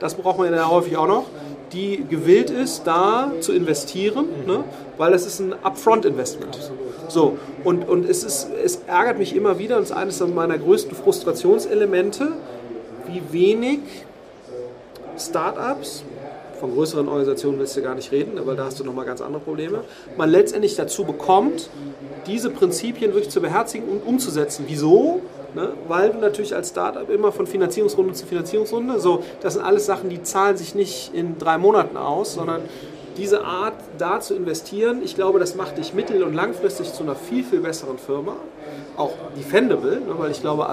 das braucht man ja häufig auch noch, die gewillt ist, da zu investieren, ne? weil es ist ein Upfront-Investment. So, und, und es, ist, es ärgert mich immer wieder, und es ist eines meiner größten Frustrationselemente, wie wenig Startups, von größeren Organisationen willst du gar nicht reden, weil da hast du nochmal ganz andere Probleme, man letztendlich dazu bekommt, diese Prinzipien wirklich zu beherzigen und umzusetzen. Wieso? Ne? Weil du natürlich als Startup immer von Finanzierungsrunde zu Finanzierungsrunde, so, das sind alles Sachen, die zahlen sich nicht in drei Monaten aus, sondern diese Art da zu investieren, ich glaube, das macht dich mittel- und langfristig zu einer viel, viel besseren Firma. Auch defendable, ne, weil ich glaube,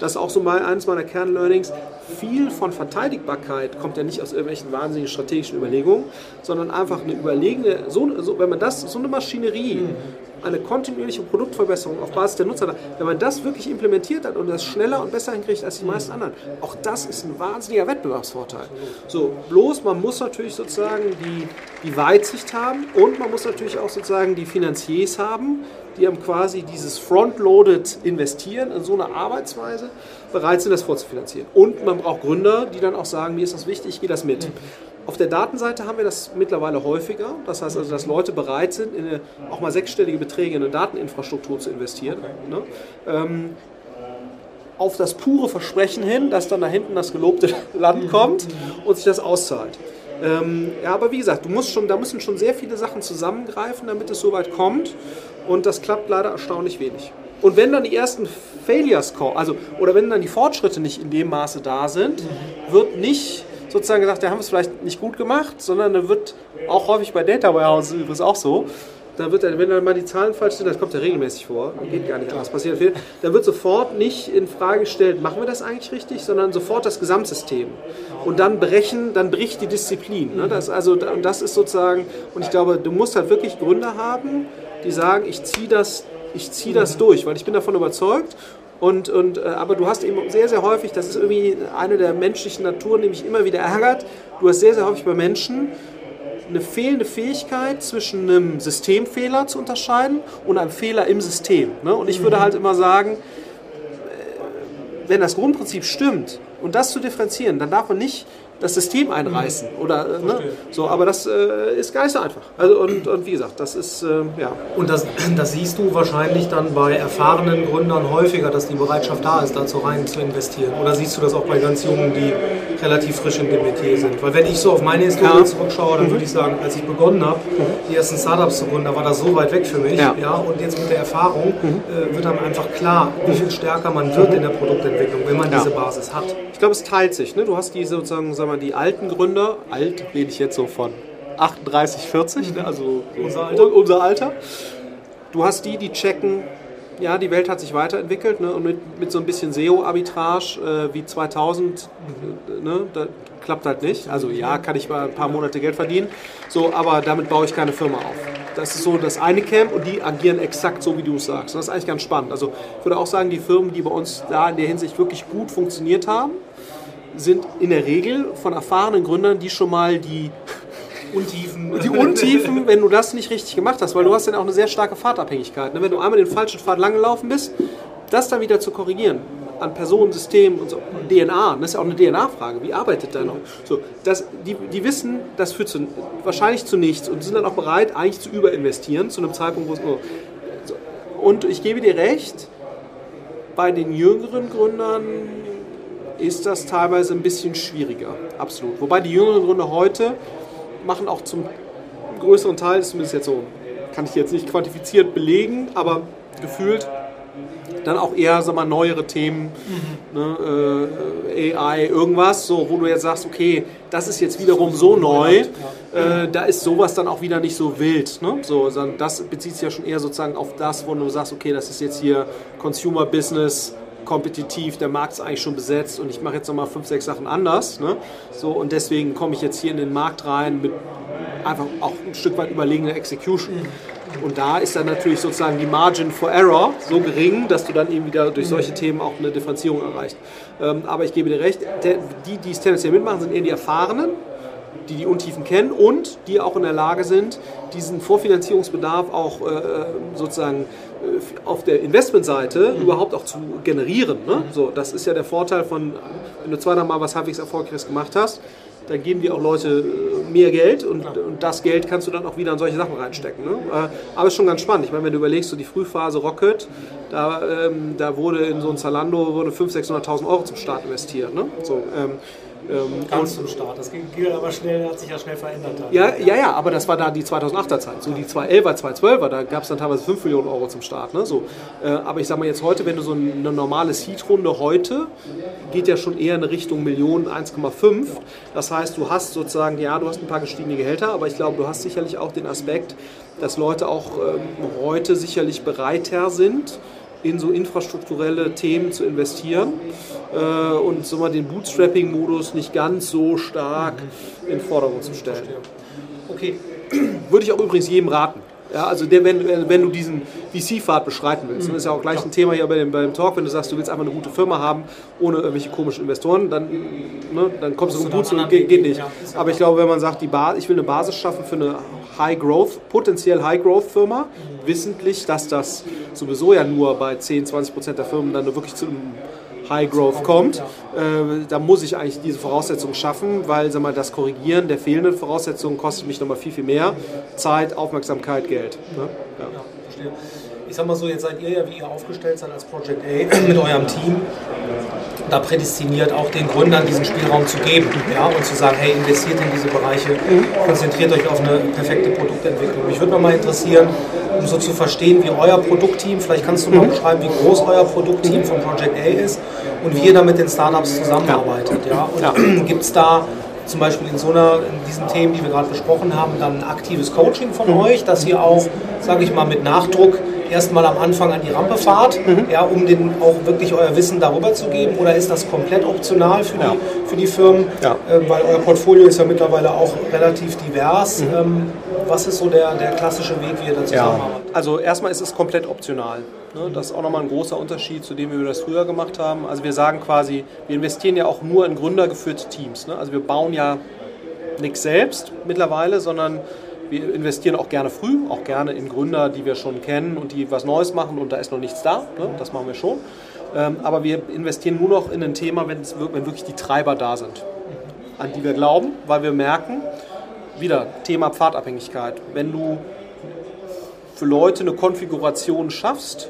das ist auch so mal eines meiner Kernlearnings. Viel von Verteidigbarkeit kommt ja nicht aus irgendwelchen wahnsinnigen strategischen Überlegungen, sondern einfach eine überlegene, so, so, wenn man das, so eine Maschinerie eine kontinuierliche Produktverbesserung auf Basis der Nutzer, wenn man das wirklich implementiert hat und das schneller und besser hinkriegt als die meisten anderen, auch das ist ein wahnsinniger Wettbewerbsvorteil. So, bloß man muss natürlich sozusagen die, die Weitsicht haben und man muss natürlich auch sozusagen die Finanziers haben, die haben quasi dieses Frontloaded investieren in so eine Arbeitsweise, bereit sind, das vorzufinanzieren. Und man braucht Gründer, die dann auch sagen, mir ist das wichtig, ich gehe das mit. Auf der Datenseite haben wir das mittlerweile häufiger. Das heißt also, dass Leute bereit sind, eine, auch mal sechsstellige Beträge in eine Dateninfrastruktur zu investieren. Ne? Ähm, auf das pure Versprechen hin, dass dann da hinten das gelobte Land kommt und sich das auszahlt. Ähm, ja, aber wie gesagt, du musst schon, da müssen schon sehr viele Sachen zusammengreifen, damit es so weit kommt. Und das klappt leider erstaunlich wenig. Und wenn dann die ersten Failures kommen, also, oder wenn dann die Fortschritte nicht in dem Maße da sind, wird nicht sozusagen gesagt, da haben wir es vielleicht nicht gut gemacht, sondern da wird auch häufig bei Data Warehouse übrigens auch so, dann wird wenn dann mal die Zahlen falsch sind, das kommt ja regelmäßig vor, geht gar nicht anders, passiert viel, dann wird sofort nicht in Frage gestellt, machen wir das eigentlich richtig, sondern sofort das Gesamtsystem. Und dann brechen, dann bricht die Disziplin. Ne? Das, also, das ist sozusagen, und ich glaube, du musst halt wirklich Gründer haben, die sagen, ich ziehe das, ich ziehe das durch, weil ich bin davon überzeugt und, und, äh, aber du hast eben sehr, sehr häufig, das ist irgendwie eine der menschlichen Naturen, die mich immer wieder ärgert, du hast sehr, sehr häufig bei Menschen eine fehlende Fähigkeit zwischen einem Systemfehler zu unterscheiden und einem Fehler im System. Ne? Und ich würde halt immer sagen, äh, wenn das Grundprinzip stimmt und das zu differenzieren, dann darf man nicht das System einreißen. Oder, äh, ne? so, aber das äh, ist gar nicht so einfach. Also, und, und wie gesagt, das ist, äh, ja. Und das, das siehst du wahrscheinlich dann bei erfahrenen Gründern häufiger, dass die Bereitschaft da ist, dazu rein zu investieren. Oder siehst du das auch bei ganz Jungen, die relativ frisch in dem Metier sind? Weil wenn ich so auf meine Historie ja. zurückschaue, dann mhm. würde ich sagen, als ich begonnen habe, die ersten Startups zu gründen, da war das so weit weg für mich. Ja. ja und jetzt mit der Erfahrung mhm. äh, wird dann einfach klar, wie viel stärker man wird in der Produktentwicklung, wenn man ja. diese Basis hat. Ich glaube, es teilt sich. Ne? Du hast die sozusagen, sagen mal, die alten Gründer, alt rede ich jetzt so von 38, 40, ne? also unser Alter. unser Alter. Du hast die, die checken, ja, die Welt hat sich weiterentwickelt ne? und mit, mit so ein bisschen SEO-Arbitrage äh, wie 2000, ne? da klappt halt nicht. Also ja, kann ich mal ein paar Monate Geld verdienen, so, aber damit baue ich keine Firma auf. Das ist so das eine Camp und die agieren exakt so, wie du es sagst. Und das ist eigentlich ganz spannend. Also ich würde auch sagen, die Firmen, die bei uns da in der Hinsicht wirklich gut funktioniert haben, sind in der Regel von erfahrenen Gründern, die schon mal die Untiefen. Die Untiefen, wenn du das nicht richtig gemacht hast, weil du hast dann auch eine sehr starke Fahrtabhängigkeit. Ne? Wenn du einmal den falschen Pfad lang gelaufen bist, das dann wieder zu korrigieren an Personen, Systemen und so, DNA, das ist ja auch eine DNA-Frage, wie arbeitet der noch? So, das, die, die wissen, das führt zu, wahrscheinlich zu nichts und sind dann auch bereit, eigentlich zu überinvestieren, zu einem Zeitpunkt, wo es nur... So. Und ich gebe dir recht, bei den jüngeren Gründern ist das teilweise ein bisschen schwieriger, absolut. Wobei die jüngeren Gründer heute machen auch zum größeren Teil, zumindest jetzt so, kann ich jetzt nicht quantifiziert belegen, aber gefühlt dann auch eher sag mal, neuere Themen, mhm. ne, äh, AI, irgendwas, so, wo du jetzt sagst, okay, das ist jetzt wiederum so neu, äh, da ist sowas dann auch wieder nicht so wild. Ne? So, das bezieht sich ja schon eher sozusagen auf das, wo du sagst, okay, das ist jetzt hier Consumer Business, kompetitiv, der Markt ist eigentlich schon besetzt und ich mache jetzt nochmal fünf, sechs Sachen anders. Ne? So, und deswegen komme ich jetzt hier in den Markt rein mit einfach auch ein Stück weit überlegener Execution. Und da ist dann natürlich sozusagen die Margin for Error so gering, dass du dann eben wieder durch solche Themen auch eine Differenzierung erreichst. Ähm, aber ich gebe dir recht, die, die es tendenziell mitmachen, sind eher die Erfahrenen, die die Untiefen kennen und die auch in der Lage sind, diesen Vorfinanzierungsbedarf auch äh, sozusagen äh, auf der Investmentseite mhm. überhaupt auch zu generieren. Ne? So, das ist ja der Vorteil von, wenn du zweimal mal was halbwegs Erfolgreiches gemacht hast, dann geben dir auch Leute äh, mehr Geld und, und, das Geld kannst du dann auch wieder in solche Sachen reinstecken. Ne? Äh, aber ist schon ganz spannend. Ich meine, wenn du überlegst, so die Frühphase Rocket, da, ähm, da wurde in so ein Zalando wurde 500.000, 600.000 Euro zum Start investiert. Ne? So, ähm, ähm, Ganz zum Start. Das ging, aber schnell, hat sich ja schnell verändert. Dann. Ja, ja, ja, aber das war da die 2008er Zeit. So die 2011er, 2012er, da gab es dann teilweise 5 Millionen Euro zum Start. Ne? So, äh, aber ich sag mal jetzt heute, wenn du so eine normale Seed-Runde heute, geht ja schon eher in Richtung Millionen 1,5. Das heißt, du hast sozusagen, ja, du hast ein paar gestiegene Gehälter, aber ich glaube, du hast sicherlich auch den Aspekt, dass Leute auch ähm, heute sicherlich bereiter sind, in so infrastrukturelle Themen zu investieren äh, und so mal den Bootstrapping-Modus nicht ganz so stark in Forderung zu stellen. Okay. Würde ich auch übrigens jedem raten. Ja, also der, wenn, wenn du diesen VC-Pfad beschreiten willst, das ist ja auch gleich ein Thema hier bei dem, bei dem Talk, wenn du sagst, du willst einfach eine gute Firma haben, ohne irgendwelche komischen Investoren, dann, ne, dann kommst du zum Boot und geht, geht nicht. Aber ich glaube, wenn man sagt, die ich will eine Basis schaffen für eine High-Growth, potenziell High-Growth-Firma, wissentlich, dass das sowieso ja nur bei 10, 20 Prozent der Firmen dann wirklich zu einem High Growth kommt, äh, da muss ich eigentlich diese Voraussetzungen schaffen, weil sag mal, das Korrigieren der fehlenden Voraussetzungen kostet mich nochmal viel, viel mehr Zeit, Aufmerksamkeit, Geld. Ne? Ja. Ich sag mal so, jetzt seid ihr ja, wie ihr aufgestellt seid als Project A mit eurem Team, da prädestiniert auch den Gründern diesen Spielraum zu geben ja, und zu sagen, hey, investiert in diese Bereiche, konzentriert euch auf eine perfekte Produktentwicklung. Mich würde mal interessieren, um so zu verstehen, wie euer Produktteam, vielleicht kannst du mal mhm. beschreiben, wie groß euer Produktteam von Project A ist und wie ihr da mit den Startups zusammenarbeitet. Ja? Und gibt es da zum Beispiel in so einer, in diesen Themen, die wir gerade besprochen haben, dann ein aktives Coaching von mhm. euch, dass ihr auch, sage ich mal, mit Nachdruck erstmal am Anfang an die Rampe fahrt, mhm. ja, um den auch wirklich euer Wissen darüber zu geben? Oder ist das komplett optional für, ja. die, für die Firmen? Ja. Ähm, weil euer Portfolio ist ja mittlerweile auch relativ divers. Mhm. Ähm, was ist so der, der klassische Weg, wie ihr da zusammenarbeitet? Ja. Also erstmal ist es komplett optional. Ne? Das ist auch nochmal ein großer Unterschied zu dem, wie wir das früher gemacht haben. Also wir sagen quasi, wir investieren ja auch nur in gründergeführte Teams. Ne? Also wir bauen ja nichts selbst mittlerweile, sondern wir investieren auch gerne früh, auch gerne in Gründer, die wir schon kennen und die was Neues machen und da ist noch nichts da. Ne? Das machen wir schon. Ähm, aber wir investieren nur noch in ein Thema, wenn, wenn wirklich die Treiber da sind, an die wir glauben, weil wir merken, wieder Thema Pfadabhängigkeit, wenn du für Leute eine Konfiguration schaffst,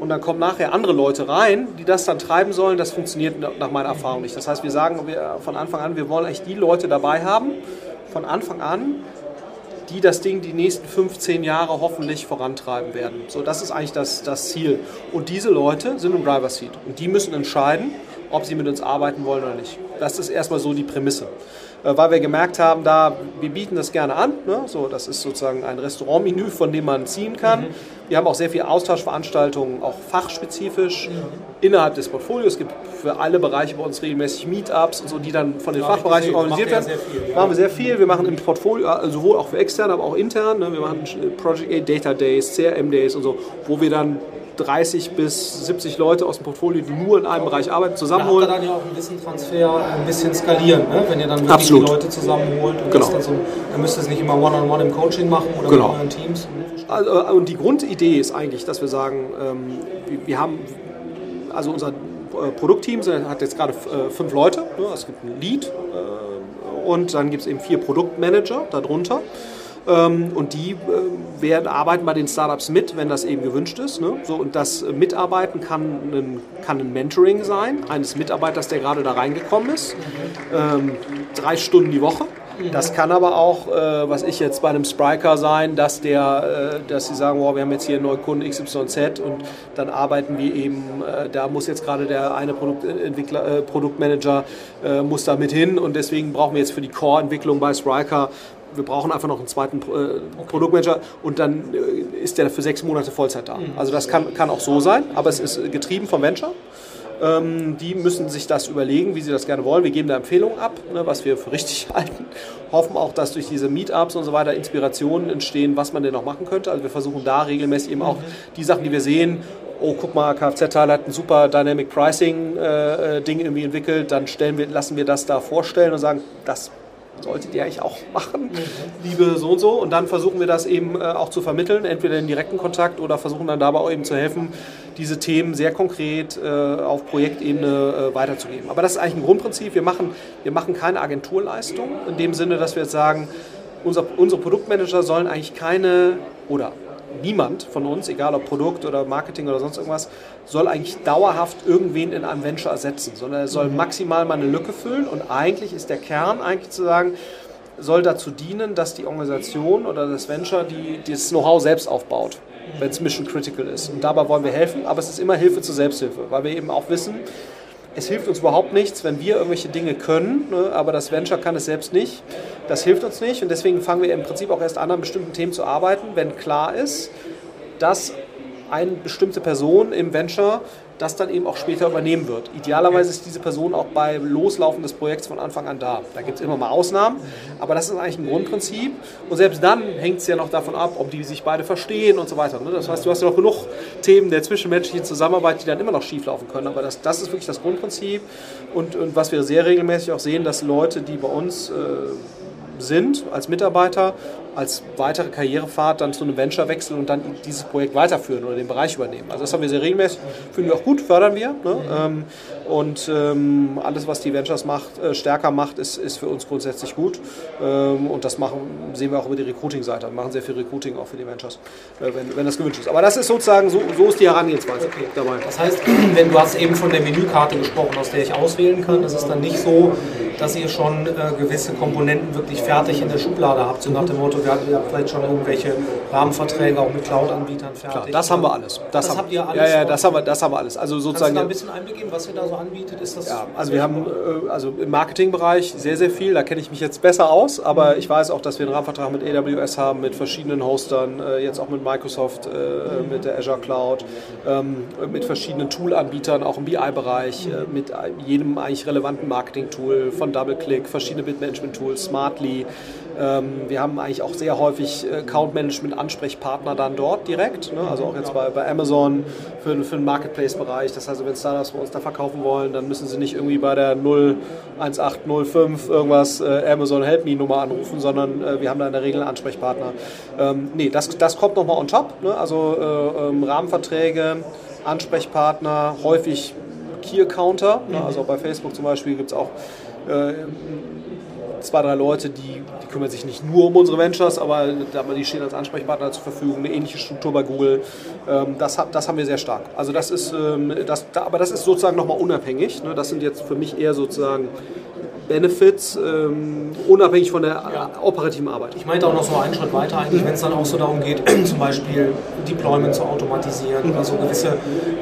und dann kommen nachher andere Leute rein, die das dann treiben sollen. Das funktioniert nach meiner Erfahrung nicht. Das heißt, wir sagen von Anfang an, wir wollen eigentlich die Leute dabei haben, von Anfang an, die das Ding die nächsten 15 Jahre hoffentlich vorantreiben werden. So, das ist eigentlich das, das Ziel. Und diese Leute sind im Driver Seat und die müssen entscheiden, ob sie mit uns arbeiten wollen oder nicht. Das ist erstmal so die Prämisse. Äh, weil wir gemerkt haben, da, wir bieten das gerne an. Ne? So, das ist sozusagen ein Restaurantmenü, von dem man ziehen kann. Mhm. Wir haben auch sehr viele Austauschveranstaltungen, auch fachspezifisch mhm. innerhalb des Portfolios. Es gibt für alle Bereiche bei uns regelmäßig Meetups und so, die dann von den ja, Fachbereichen organisiert werden. Ja machen wir sehr viel. Wir machen im Portfolio, äh, sowohl auch für externe, aber auch intern. Ne? Wir machen Project A Data Days, CRM Days und so, wo wir dann 30 bis 70 Leute aus dem Portfolio, die nur in einem Bereich arbeiten, zusammenholen. Da habt ihr dann ja auch ein Wissentransfer, ein bisschen skalieren, ne? wenn ihr dann wirklich Absolut. die Leute zusammenholt. Und genau. dann, so, dann müsst ihr es nicht immer One-on-One -on -one im Coaching machen oder genau. mit euren Teams. Also, äh, und die Grundidee ist eigentlich, dass wir sagen, ähm, wir haben, also unser äh, Produktteam hat jetzt gerade äh, fünf Leute. Ne? Es gibt ein Lead und dann gibt es eben vier Produktmanager darunter. Ähm, und die äh, werden, arbeiten bei den Startups mit, wenn das eben gewünscht ist. Ne? So, und das Mitarbeiten kann ein, kann ein Mentoring sein, eines Mitarbeiters, der gerade da reingekommen ist. Ähm, drei Stunden die Woche. Das kann aber auch, äh, was ich jetzt bei einem Spriker sein, dass der, äh, dass sie sagen, wow, wir haben jetzt hier einen neuen Kunden XYZ und dann arbeiten wir eben, äh, da muss jetzt gerade der eine Produktentwickler, äh, Produktmanager äh, muss da mit hin und deswegen brauchen wir jetzt für die Core-Entwicklung bei Spriker wir brauchen einfach noch einen zweiten äh, okay. Produktmanager und dann äh, ist der für sechs Monate Vollzeit da. Mhm. Also das kann, kann auch so sein, aber es ist getrieben vom Venture. Ähm, die müssen sich das überlegen, wie sie das gerne wollen. Wir geben da Empfehlungen ab, ne, was wir für richtig halten. Hoffen auch, dass durch diese Meetups und so weiter Inspirationen entstehen, was man denn noch machen könnte. Also wir versuchen da regelmäßig eben auch mhm. die Sachen, die wir sehen, oh, guck mal, Kfz-Teil hat ein super Dynamic Pricing-Ding äh, äh irgendwie entwickelt, dann stellen wir, lassen wir das da vorstellen und sagen, das solltet ihr eigentlich auch machen, liebe so und so. Und dann versuchen wir das eben äh, auch zu vermitteln, entweder in direkten Kontakt oder versuchen dann dabei auch eben zu helfen, diese Themen sehr konkret äh, auf Projektebene äh, weiterzugeben. Aber das ist eigentlich ein Grundprinzip. Wir machen, wir machen keine Agenturleistung in dem Sinne, dass wir jetzt sagen, unser, unsere Produktmanager sollen eigentlich keine oder niemand von uns, egal ob Produkt oder Marketing oder sonst irgendwas, soll eigentlich dauerhaft irgendwen in einem Venture ersetzen, sondern er soll mhm. maximal mal eine Lücke füllen und eigentlich ist der Kern eigentlich zu sagen, soll dazu dienen, dass die Organisation oder das Venture die, das Know-how selbst aufbaut, wenn es mission critical ist. Und dabei wollen wir helfen, aber es ist immer Hilfe zur Selbsthilfe, weil wir eben auch wissen, es hilft uns überhaupt nichts, wenn wir irgendwelche Dinge können, ne, aber das Venture kann es selbst nicht. Das hilft uns nicht und deswegen fangen wir im Prinzip auch erst an, an bestimmten Themen zu arbeiten, wenn klar ist, dass eine bestimmte Person im Venture das dann eben auch später übernehmen wird. Idealerweise ist diese Person auch bei Loslaufen des Projekts von Anfang an da. Da gibt es immer mal Ausnahmen, aber das ist eigentlich ein Grundprinzip. Und selbst dann hängt es ja noch davon ab, ob die sich beide verstehen und so weiter. Ne? Das heißt, du hast ja noch genug Themen der zwischenmenschlichen Zusammenarbeit, die dann immer noch schieflaufen können. Aber das, das ist wirklich das Grundprinzip. Und, und was wir sehr regelmäßig auch sehen, dass Leute, die bei uns äh, sind als Mitarbeiter, als weitere Karrierefahrt dann zu einem Venture wechseln und dann dieses Projekt weiterführen oder den Bereich übernehmen. Also das haben wir sehr regelmäßig, finden wir auch gut, fördern wir. Ne? Mhm. Und ähm, alles, was die Ventures macht, äh, stärker macht, ist, ist für uns grundsätzlich gut. Ähm, und das machen, sehen wir auch über die Recruiting-Seite. Wir machen sehr viel Recruiting auch für die Ventures, äh, wenn, wenn das gewünscht ist. Aber das ist sozusagen, so, so ist die Herangehensweise okay. dabei. Das heißt, wenn du hast eben von der Menükarte gesprochen, aus der ich auswählen kann, das ist dann nicht so, dass ihr schon äh, gewisse Komponenten wirklich fertig in der Schublade habt. So nach dem Motto, wir habt vielleicht schon irgendwelche Rahmenverträge auch mit Cloud-Anbietern fertig. Klar, das haben wir alles. Das, das habt ihr alles? Ja, ja, das haben wir, das haben wir alles. Also sozusagen. Kannst du da ein bisschen Einblick geben, was ihr da so anbietet? Ist das ja, also wir haben äh, also im Marketingbereich sehr, sehr viel. Da kenne ich mich jetzt besser aus, aber ich weiß auch, dass wir einen Rahmenvertrag mit AWS haben, mit verschiedenen Hostern, äh, jetzt auch mit Microsoft, äh, mit der Azure Cloud, ähm, mit verschiedenen Tool-Anbietern, auch im BI-Bereich, äh, mit jedem eigentlich relevanten Marketing-Tool, von DoubleClick, verschiedene Bit-Management-Tools, Smartly. Ähm, wir haben eigentlich auch sehr häufig Account-Management-Ansprechpartner dann dort direkt, ne? also auch jetzt bei, bei Amazon für, für den Marketplace-Bereich. Das heißt, wenn Startups bei uns da verkaufen wollen, dann müssen sie nicht irgendwie bei der 01805 irgendwas äh, Amazon Help Me Nummer anrufen, sondern äh, wir haben da in der Regel einen Ansprechpartner. Ähm, nee, das, das kommt nochmal on top. Ne? Also äh, ähm, Rahmenverträge, Ansprechpartner, häufig Key-Counter. Ne? Also bei Facebook zum Beispiel gibt es auch äh, zwei, drei Leute, die, die kümmern sich nicht nur um unsere Ventures, aber die stehen als Ansprechpartner zur Verfügung. Eine ähnliche Struktur bei Google. Ähm, das, das haben wir sehr stark. Also das ist, ähm, das, aber das ist sozusagen nochmal unabhängig. Ne? Das sind jetzt für mich eher sozusagen Benefits, ähm, unabhängig von der ja. operativen Arbeit. Ich meinte auch noch so einen Schritt weiter eigentlich, wenn es dann auch so darum geht, zum Beispiel Deployment zu automatisieren mhm. oder so gewisse,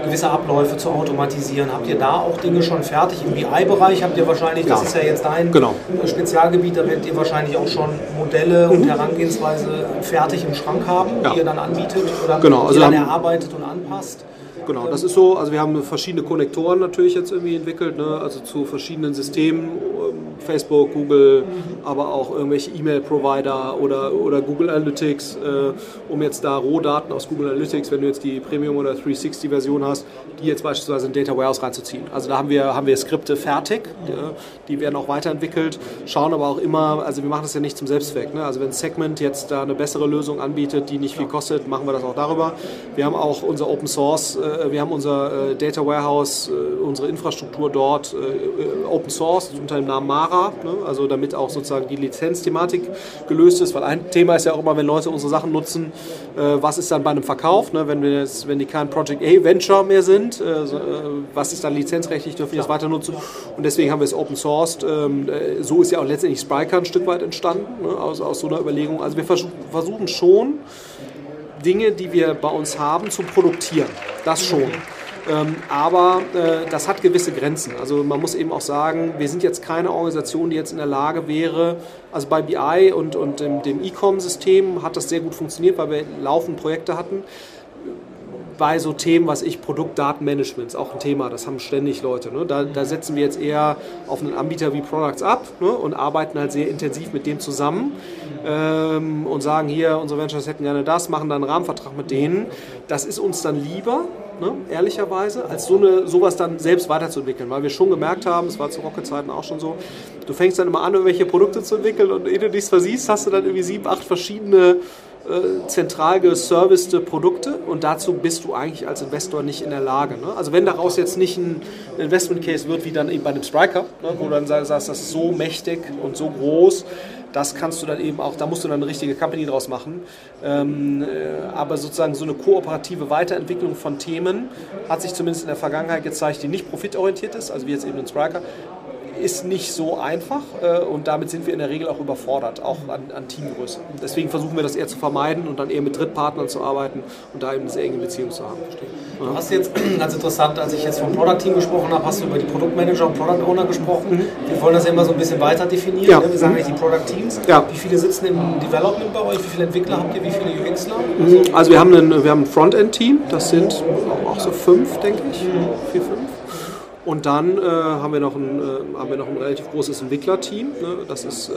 gewisse Abläufe zu automatisieren. Habt ihr da auch Dinge schon fertig? Im BI-Bereich habt ihr wahrscheinlich, ja. das ist ja jetzt dein genau. Spezialgebiet, da werdet ihr wahrscheinlich auch schon Modelle mhm. und Herangehensweise fertig im Schrank haben, ja. die ihr dann anbietet oder genau. also dann erarbeitet und anpasst. Genau, das ist so. Also wir haben verschiedene Konnektoren natürlich jetzt irgendwie entwickelt, ne? also zu verschiedenen Systemen, ähm, Facebook, Google, aber auch irgendwelche E-Mail-Provider oder, oder Google Analytics, äh, um jetzt da Rohdaten aus Google Analytics, wenn du jetzt die Premium- oder 360-Version hast, die jetzt beispielsweise in Data Warehouse reinzuziehen. Also da haben wir, haben wir Skripte fertig, ja, die werden auch weiterentwickelt, schauen aber auch immer, also wir machen das ja nicht zum Selbstzweck. Ne? Also wenn Segment jetzt da eine bessere Lösung anbietet, die nicht viel kostet, machen wir das auch darüber. Wir haben auch unser Open Source, äh, wir haben unser äh, Data Warehouse, äh, unsere Infrastruktur dort äh, Open Source unter dem Namen Mara, ne? also damit auch sozusagen die Lizenzthematik gelöst ist, weil ein Thema ist ja auch immer, wenn Leute unsere Sachen nutzen, äh, was ist dann bei einem Verkauf, ne? wenn, wir jetzt, wenn die kein Project A Venture mehr sind, äh, äh, was ist dann lizenzrechtlich, dürfen wir das weiter nutzen und deswegen haben wir es open sourced. Ähm, äh, so ist ja auch letztendlich Spryker ein Stück weit entstanden, ne, aus, aus so einer Überlegung. Also wir versuchen schon, Dinge, die wir bei uns haben, zu produktieren. Das schon. Ähm, aber äh, das hat gewisse Grenzen. Also man muss eben auch sagen, wir sind jetzt keine Organisation, die jetzt in der Lage wäre, also bei BI und, und dem, dem E-Com-System hat das sehr gut funktioniert, weil wir laufend Projekte hatten bei so Themen, was ich, Produktdatenmanagement ist auch ein Thema, das haben ständig Leute. Ne? Da, da, setzen wir jetzt eher auf einen Anbieter wie Products ab ne? und arbeiten halt sehr intensiv mit dem zusammen ähm, und sagen hier, unsere Ventures hätten gerne das, machen dann einen Rahmenvertrag mit denen. Das ist uns dann lieber, ne? ehrlicherweise, als so eine, sowas dann selbst weiterzuentwickeln, weil wir schon gemerkt haben, es war zu Rocket-Zeiten auch schon so, du fängst dann immer an, irgendwelche Produkte zu entwickeln und ehe du nichts versiehst, hast du dann irgendwie sieben, acht verschiedene äh, zentral geservicete Produkte und dazu bist du eigentlich als Investor nicht in der Lage. Ne? Also wenn daraus jetzt nicht ein Investment Case wird, wie dann eben bei einem Striker, ne, wo du dann sagst, das ist so mächtig und so groß, das kannst du dann eben auch, da musst du dann eine richtige Company draus machen. Ähm, äh, aber sozusagen so eine kooperative Weiterentwicklung von Themen hat sich zumindest in der Vergangenheit gezeigt, die nicht profitorientiert ist, also wie jetzt eben ein Striker, ist nicht so einfach äh, und damit sind wir in der Regel auch überfordert, auch an, an, Teamgröße. Deswegen versuchen wir das eher zu vermeiden und dann eher mit Drittpartnern zu arbeiten und da eben eine sehr enge Beziehung zu haben. Du hast jetzt, ganz interessant, als ich jetzt vom Product Team gesprochen habe, hast du über die Produktmanager und Product Owner gesprochen. Mhm. Wir wollen das ja immer so ein bisschen weiter definieren. Ja. Ne? Wir sagen eigentlich die Product Teams. Ja. Wie viele sitzen im Development bei euch? Wie viele Entwickler habt ihr? Wie viele UXler? Mhm. Also wir haben, ein, wir haben ein Frontend-Team, das sind auch so fünf, denke ich. Mhm. Vier, fünf. Und dann äh, haben, wir noch ein, äh, haben wir noch ein relativ großes Entwicklerteam. Ne? Das ist äh,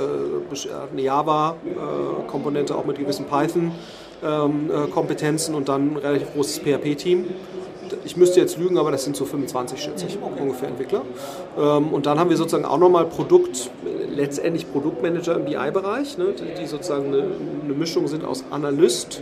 eine Java-Komponente auch mit gewissen Python-Kompetenzen ähm, und dann ein relativ großes PHP-Team. Ich müsste jetzt lügen, aber das sind so 25, schätze ich, ungefähr Entwickler. Ähm, und dann haben wir sozusagen auch nochmal Produkt, letztendlich Produktmanager im BI-Bereich, ne? die, die, sozusagen eine, eine, Mischung sind aus Analyst,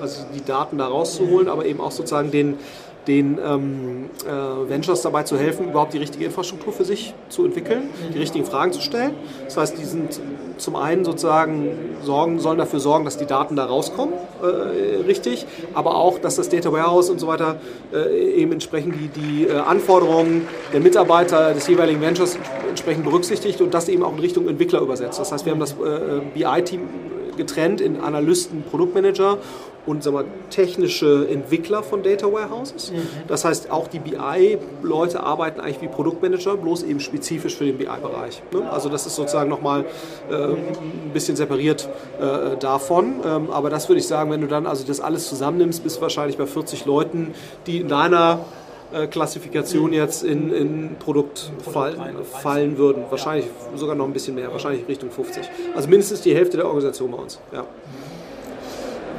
also die Daten da rauszuholen, aber eben auch sozusagen den, den ähm, äh, Ventures dabei zu helfen, überhaupt die richtige Infrastruktur für sich zu entwickeln, die richtigen Fragen zu stellen. Das heißt, die sind zum einen sozusagen sorgen, sollen dafür sorgen, dass die Daten da rauskommen, äh, richtig, aber auch, dass das Data Warehouse und so weiter äh, eben entsprechend die, die äh, Anforderungen der Mitarbeiter des jeweiligen Ventures entsprechend berücksichtigt und das eben auch in Richtung Entwickler übersetzt. Das heißt, wir haben das äh, BI-Team getrennt in Analysten, Produktmanager und sagen wir, technische Entwickler von Data Warehouses. Mhm. Das heißt, auch die BI-Leute arbeiten eigentlich wie Produktmanager, bloß eben spezifisch für den BI-Bereich. Ne? Also das ist sozusagen nochmal äh, ein bisschen separiert äh, davon. Ähm, aber das würde ich sagen, wenn du dann also das alles zusammennimmst, bist du wahrscheinlich bei 40 Leuten, die in deiner äh, Klassifikation jetzt in, in Produkt fall, fallen würden. Wahrscheinlich sogar noch ein bisschen mehr, wahrscheinlich Richtung 50. Also mindestens die Hälfte der Organisation bei uns. Ja.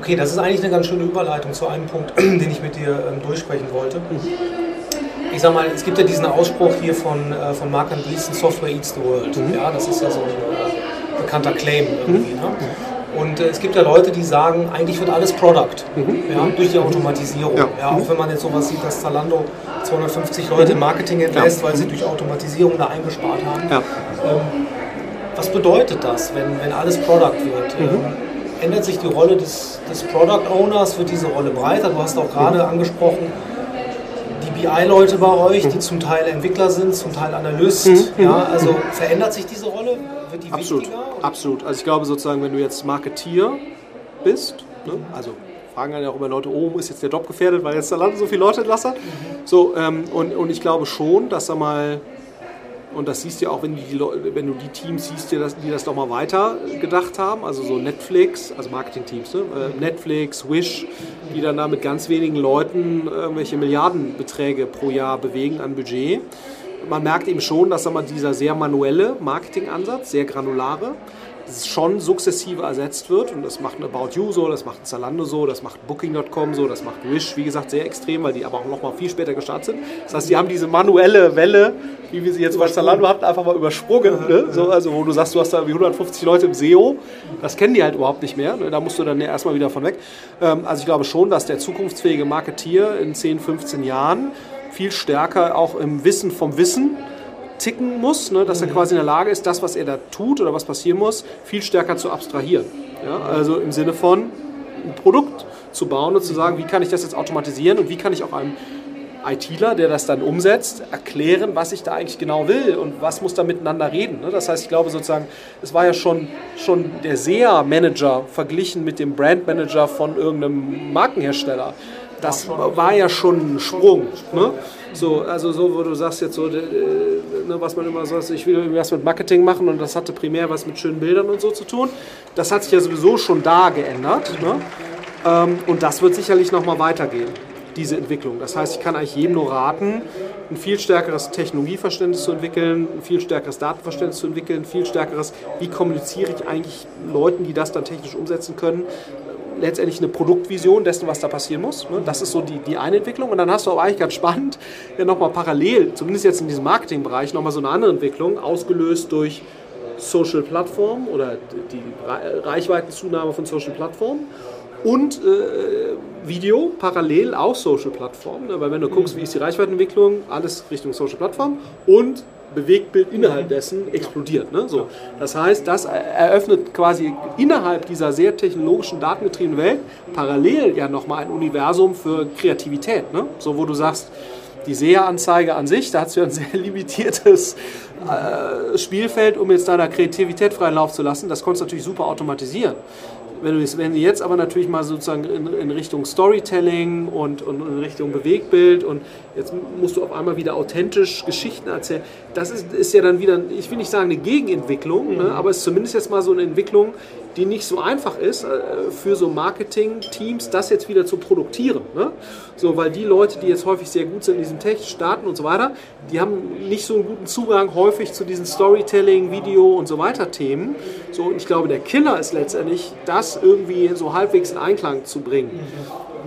Okay, das ist eigentlich eine ganz schöne Überleitung zu einem Punkt, den ich mit dir ähm, durchsprechen wollte. Ich sag mal, es gibt ja diesen Ausspruch hier von, äh, von Mark Andreessen, Software eats the world. Mhm. Ja, das ist ja so ein äh, bekannter Claim irgendwie. Mhm. Ne? Und äh, es gibt ja Leute, die sagen, eigentlich wird alles Product mhm. ja, durch die Automatisierung. Ja. ja. auch wenn man jetzt sowas sieht, dass Zalando 250 Leute im Marketing entlässt, ja. weil sie durch Automatisierung da eingespart haben. Ähm, was bedeutet das, wenn, wenn alles Product wird? Mhm. Ähm, ändert sich die Rolle des, des Product Owners, wird diese Rolle breiter? Du hast auch gerade mhm. angesprochen, die BI-Leute bei euch, die mhm. zum Teil Entwickler sind, zum Teil Analyst. Mhm. Ja, also verändert sich diese Rolle? Wird die Absolut. wichtiger? Absolut. Also ich glaube sozusagen, wenn du jetzt Marketeer bist, ne, also fragen dann ja auch immer Leute, oh, ist jetzt der Job gefährdet, weil jetzt da landen so viele Leute entlassen. Mhm. So, ähm, und, und ich glaube schon, dass da mal und das siehst du ja auch, wenn, die, wenn du die Teams siehst, die das, die das doch mal weiter gedacht haben. Also so Netflix, also Marketing-Teams, ne? Äh, Netflix, Wish, die dann da mit ganz wenigen Leuten irgendwelche Milliardenbeträge pro Jahr bewegen an Budget. Man merkt eben schon, dass dieser sehr manuelle Marketingansatz, sehr granulare, schon sukzessive ersetzt wird. Und das macht ein About You so, das macht ein Zalando so, das macht Booking.com so, das macht Wish, wie gesagt, sehr extrem, weil die aber auch noch mal viel später gestartet sind. Das heißt, die haben diese manuelle Welle, wie wir sie jetzt bei Zalando hatten, einfach mal übersprungen. Ne? So, also wo du sagst, du hast da wie 150 Leute im SEO, das kennen die halt überhaupt nicht mehr. Ne? Da musst du dann erstmal wieder von weg. Ähm, also ich glaube schon, dass der zukunftsfähige Marketier in 10, 15 Jahren viel stärker auch im Wissen vom Wissen ticken muss, ne, dass er quasi in der Lage ist, das, was er da tut oder was passieren muss, viel stärker zu abstrahieren. Ja? Also im Sinne von ein Produkt zu bauen und zu sagen, wie kann ich das jetzt automatisieren und wie kann ich auch einem ITler, der das dann umsetzt, erklären, was ich da eigentlich genau will und was muss da miteinander reden. Ne? Das heißt, ich glaube sozusagen, es war ja schon, schon der SEA-Manager verglichen mit dem Brand-Manager von irgendeinem Markenhersteller. Das war ja schon ein Sprung. Ne? So, also so, wo du sagst jetzt so, äh, ne, was man immer sagt, ich will was mit Marketing machen und das hatte primär was mit schönen Bildern und so zu tun. Das hat sich ja sowieso schon da geändert. Ne? Ähm, und das wird sicherlich nochmal weitergehen, diese Entwicklung. Das heißt, ich kann eigentlich jedem nur raten, ein viel stärkeres Technologieverständnis zu entwickeln, ein viel stärkeres Datenverständnis zu entwickeln, ein viel stärkeres, wie kommuniziere ich eigentlich Leuten, die das dann technisch umsetzen können, letztendlich eine Produktvision dessen, was da passieren muss. Ne? Das ist so die, die eine Entwicklung. Und dann hast du aber eigentlich ganz spannend ja nochmal parallel, zumindest jetzt in diesem Marketingbereich, nochmal so eine andere Entwicklung, ausgelöst durch Social Plattformen oder die Reichweitenzunahme von Social Plattformen und äh, Video parallel auch Social Plattformen. Ne? Weil wenn du guckst, wie ist die Reichweitenentwicklung, alles Richtung Social Plattform und Bewegtbild innerhalb dessen explodiert. Ne? So. Das heißt, das eröffnet quasi innerhalb dieser sehr technologischen, datengetriebenen Welt parallel ja nochmal ein Universum für Kreativität. Ne? So, wo du sagst, die SEA-Anzeige an sich, da hast du ja ein sehr limitiertes äh, Spielfeld, um jetzt deiner Kreativität freien Lauf zu lassen. Das konntest du natürlich super automatisieren. Wenn du, wenn du jetzt aber natürlich mal sozusagen in, in Richtung Storytelling und, und, in Richtung Bewegbild und jetzt musst du auf einmal wieder authentisch Geschichten erzählen, das ist, ist ja dann wieder, ich will nicht sagen eine Gegenentwicklung, ne, mhm. ne, aber es ist zumindest jetzt mal so eine Entwicklung, die nicht so einfach ist äh, für so Marketing-Teams, das jetzt wieder zu produktieren. Ne? So, weil die Leute, die jetzt häufig sehr gut sind in diesem Tech, starten und so weiter, die haben nicht so einen guten Zugang häufig zu diesen Storytelling, Video und so weiter Themen. So, und ich glaube, der Killer ist letztendlich, das irgendwie so halbwegs in Einklang zu bringen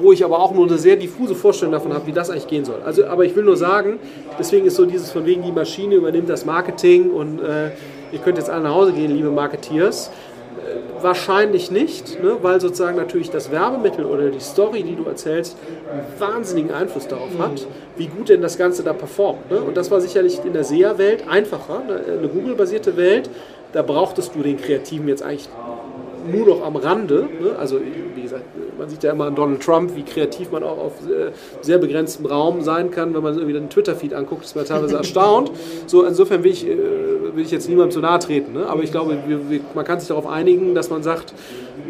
wo ich aber auch nur eine sehr diffuse Vorstellung davon habe, wie das eigentlich gehen soll. Also, aber ich will nur sagen, deswegen ist so dieses von wegen die Maschine übernimmt das Marketing und äh, ihr könnt jetzt alle nach Hause gehen, liebe Marketeers Wahrscheinlich nicht, ne, weil sozusagen natürlich das Werbemittel oder die Story, die du erzählst, einen wahnsinnigen Einfluss darauf hat, wie gut denn das Ganze da performt. Ne? Und das war sicherlich in der SEA-Welt einfacher, ne? eine Google-basierte Welt, da brauchtest du den Kreativen jetzt eigentlich nur noch am Rande. Ne? Also, man sieht ja immer an Donald Trump, wie kreativ man auch auf äh, sehr begrenztem Raum sein kann. Wenn man irgendwie den Twitter-Feed anguckt, ist man teilweise erstaunt. So, insofern will ich, äh, will ich jetzt niemandem zu nahe treten. Ne? Aber ich glaube, wir, wir, man kann sich darauf einigen, dass man sagt,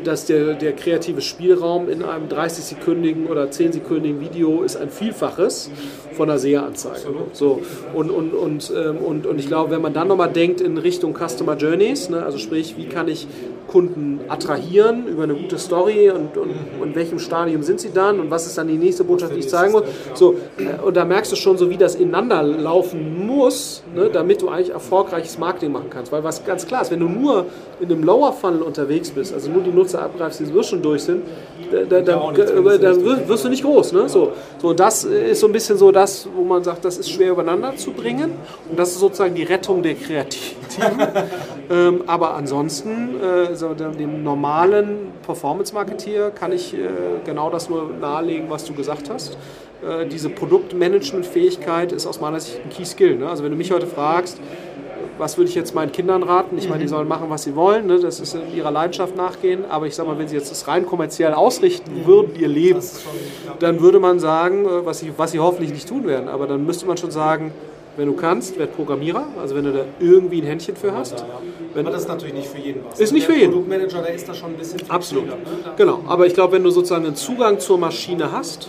dass der, der kreative Spielraum in einem 30-sekündigen oder 10-sekündigen Video ist ein Vielfaches von einer SEA-Anzeige. So, und, und, und, ähm, und, und ich glaube, wenn man dann nochmal denkt in Richtung Customer Journeys, ne, also sprich, wie kann ich Kunden attrahieren über eine gute Story und, und, und in welchem Stadium sind sie dann und was ist dann die nächste Botschaft, die ich zeigen muss. So, äh, und da merkst du schon so, wie das ineinander laufen muss, ne, damit du eigentlich erfolgreiches Marketing machen kannst. Weil was ganz klar ist, wenn du nur in einem Lower Funnel unterwegs bist, also nur die Nutzer abgreifst, die sowieso schon durch sind, dann, dann, dann wirst du nicht groß. Ne? So, so, das ist so ein bisschen so das, wo man sagt, das ist schwer übereinander zu bringen. Und das ist sozusagen die Rettung der Kreativen. ähm, aber ansonsten, äh, so dem normalen Performance-Marketeer kann ich äh, genau das nur nahelegen, was du gesagt hast. Äh, diese Produktmanagement-Fähigkeit ist aus meiner Sicht ein Key-Skill. Ne? Also wenn du mich heute fragst, was würde ich jetzt meinen Kindern raten? Ich meine, die mhm. sollen machen, was sie wollen, ne? das ist in ihrer Leidenschaft nachgehen, aber ich sage mal, wenn sie jetzt das rein kommerziell ausrichten würden, ihr Leben, dann würde man sagen, äh, was sie, was sie hoffentlich nicht tun werden, aber dann müsste man schon sagen, wenn du kannst, werd Programmierer, also wenn du da irgendwie ein Händchen für hast. Wenn aber das ist natürlich nicht für jeden was. Ist nicht für jeden. Produktmanager, der ist da schon ein bisschen Absolut. Ne? Genau, aber ich glaube, wenn du sozusagen einen Zugang zur Maschine hast,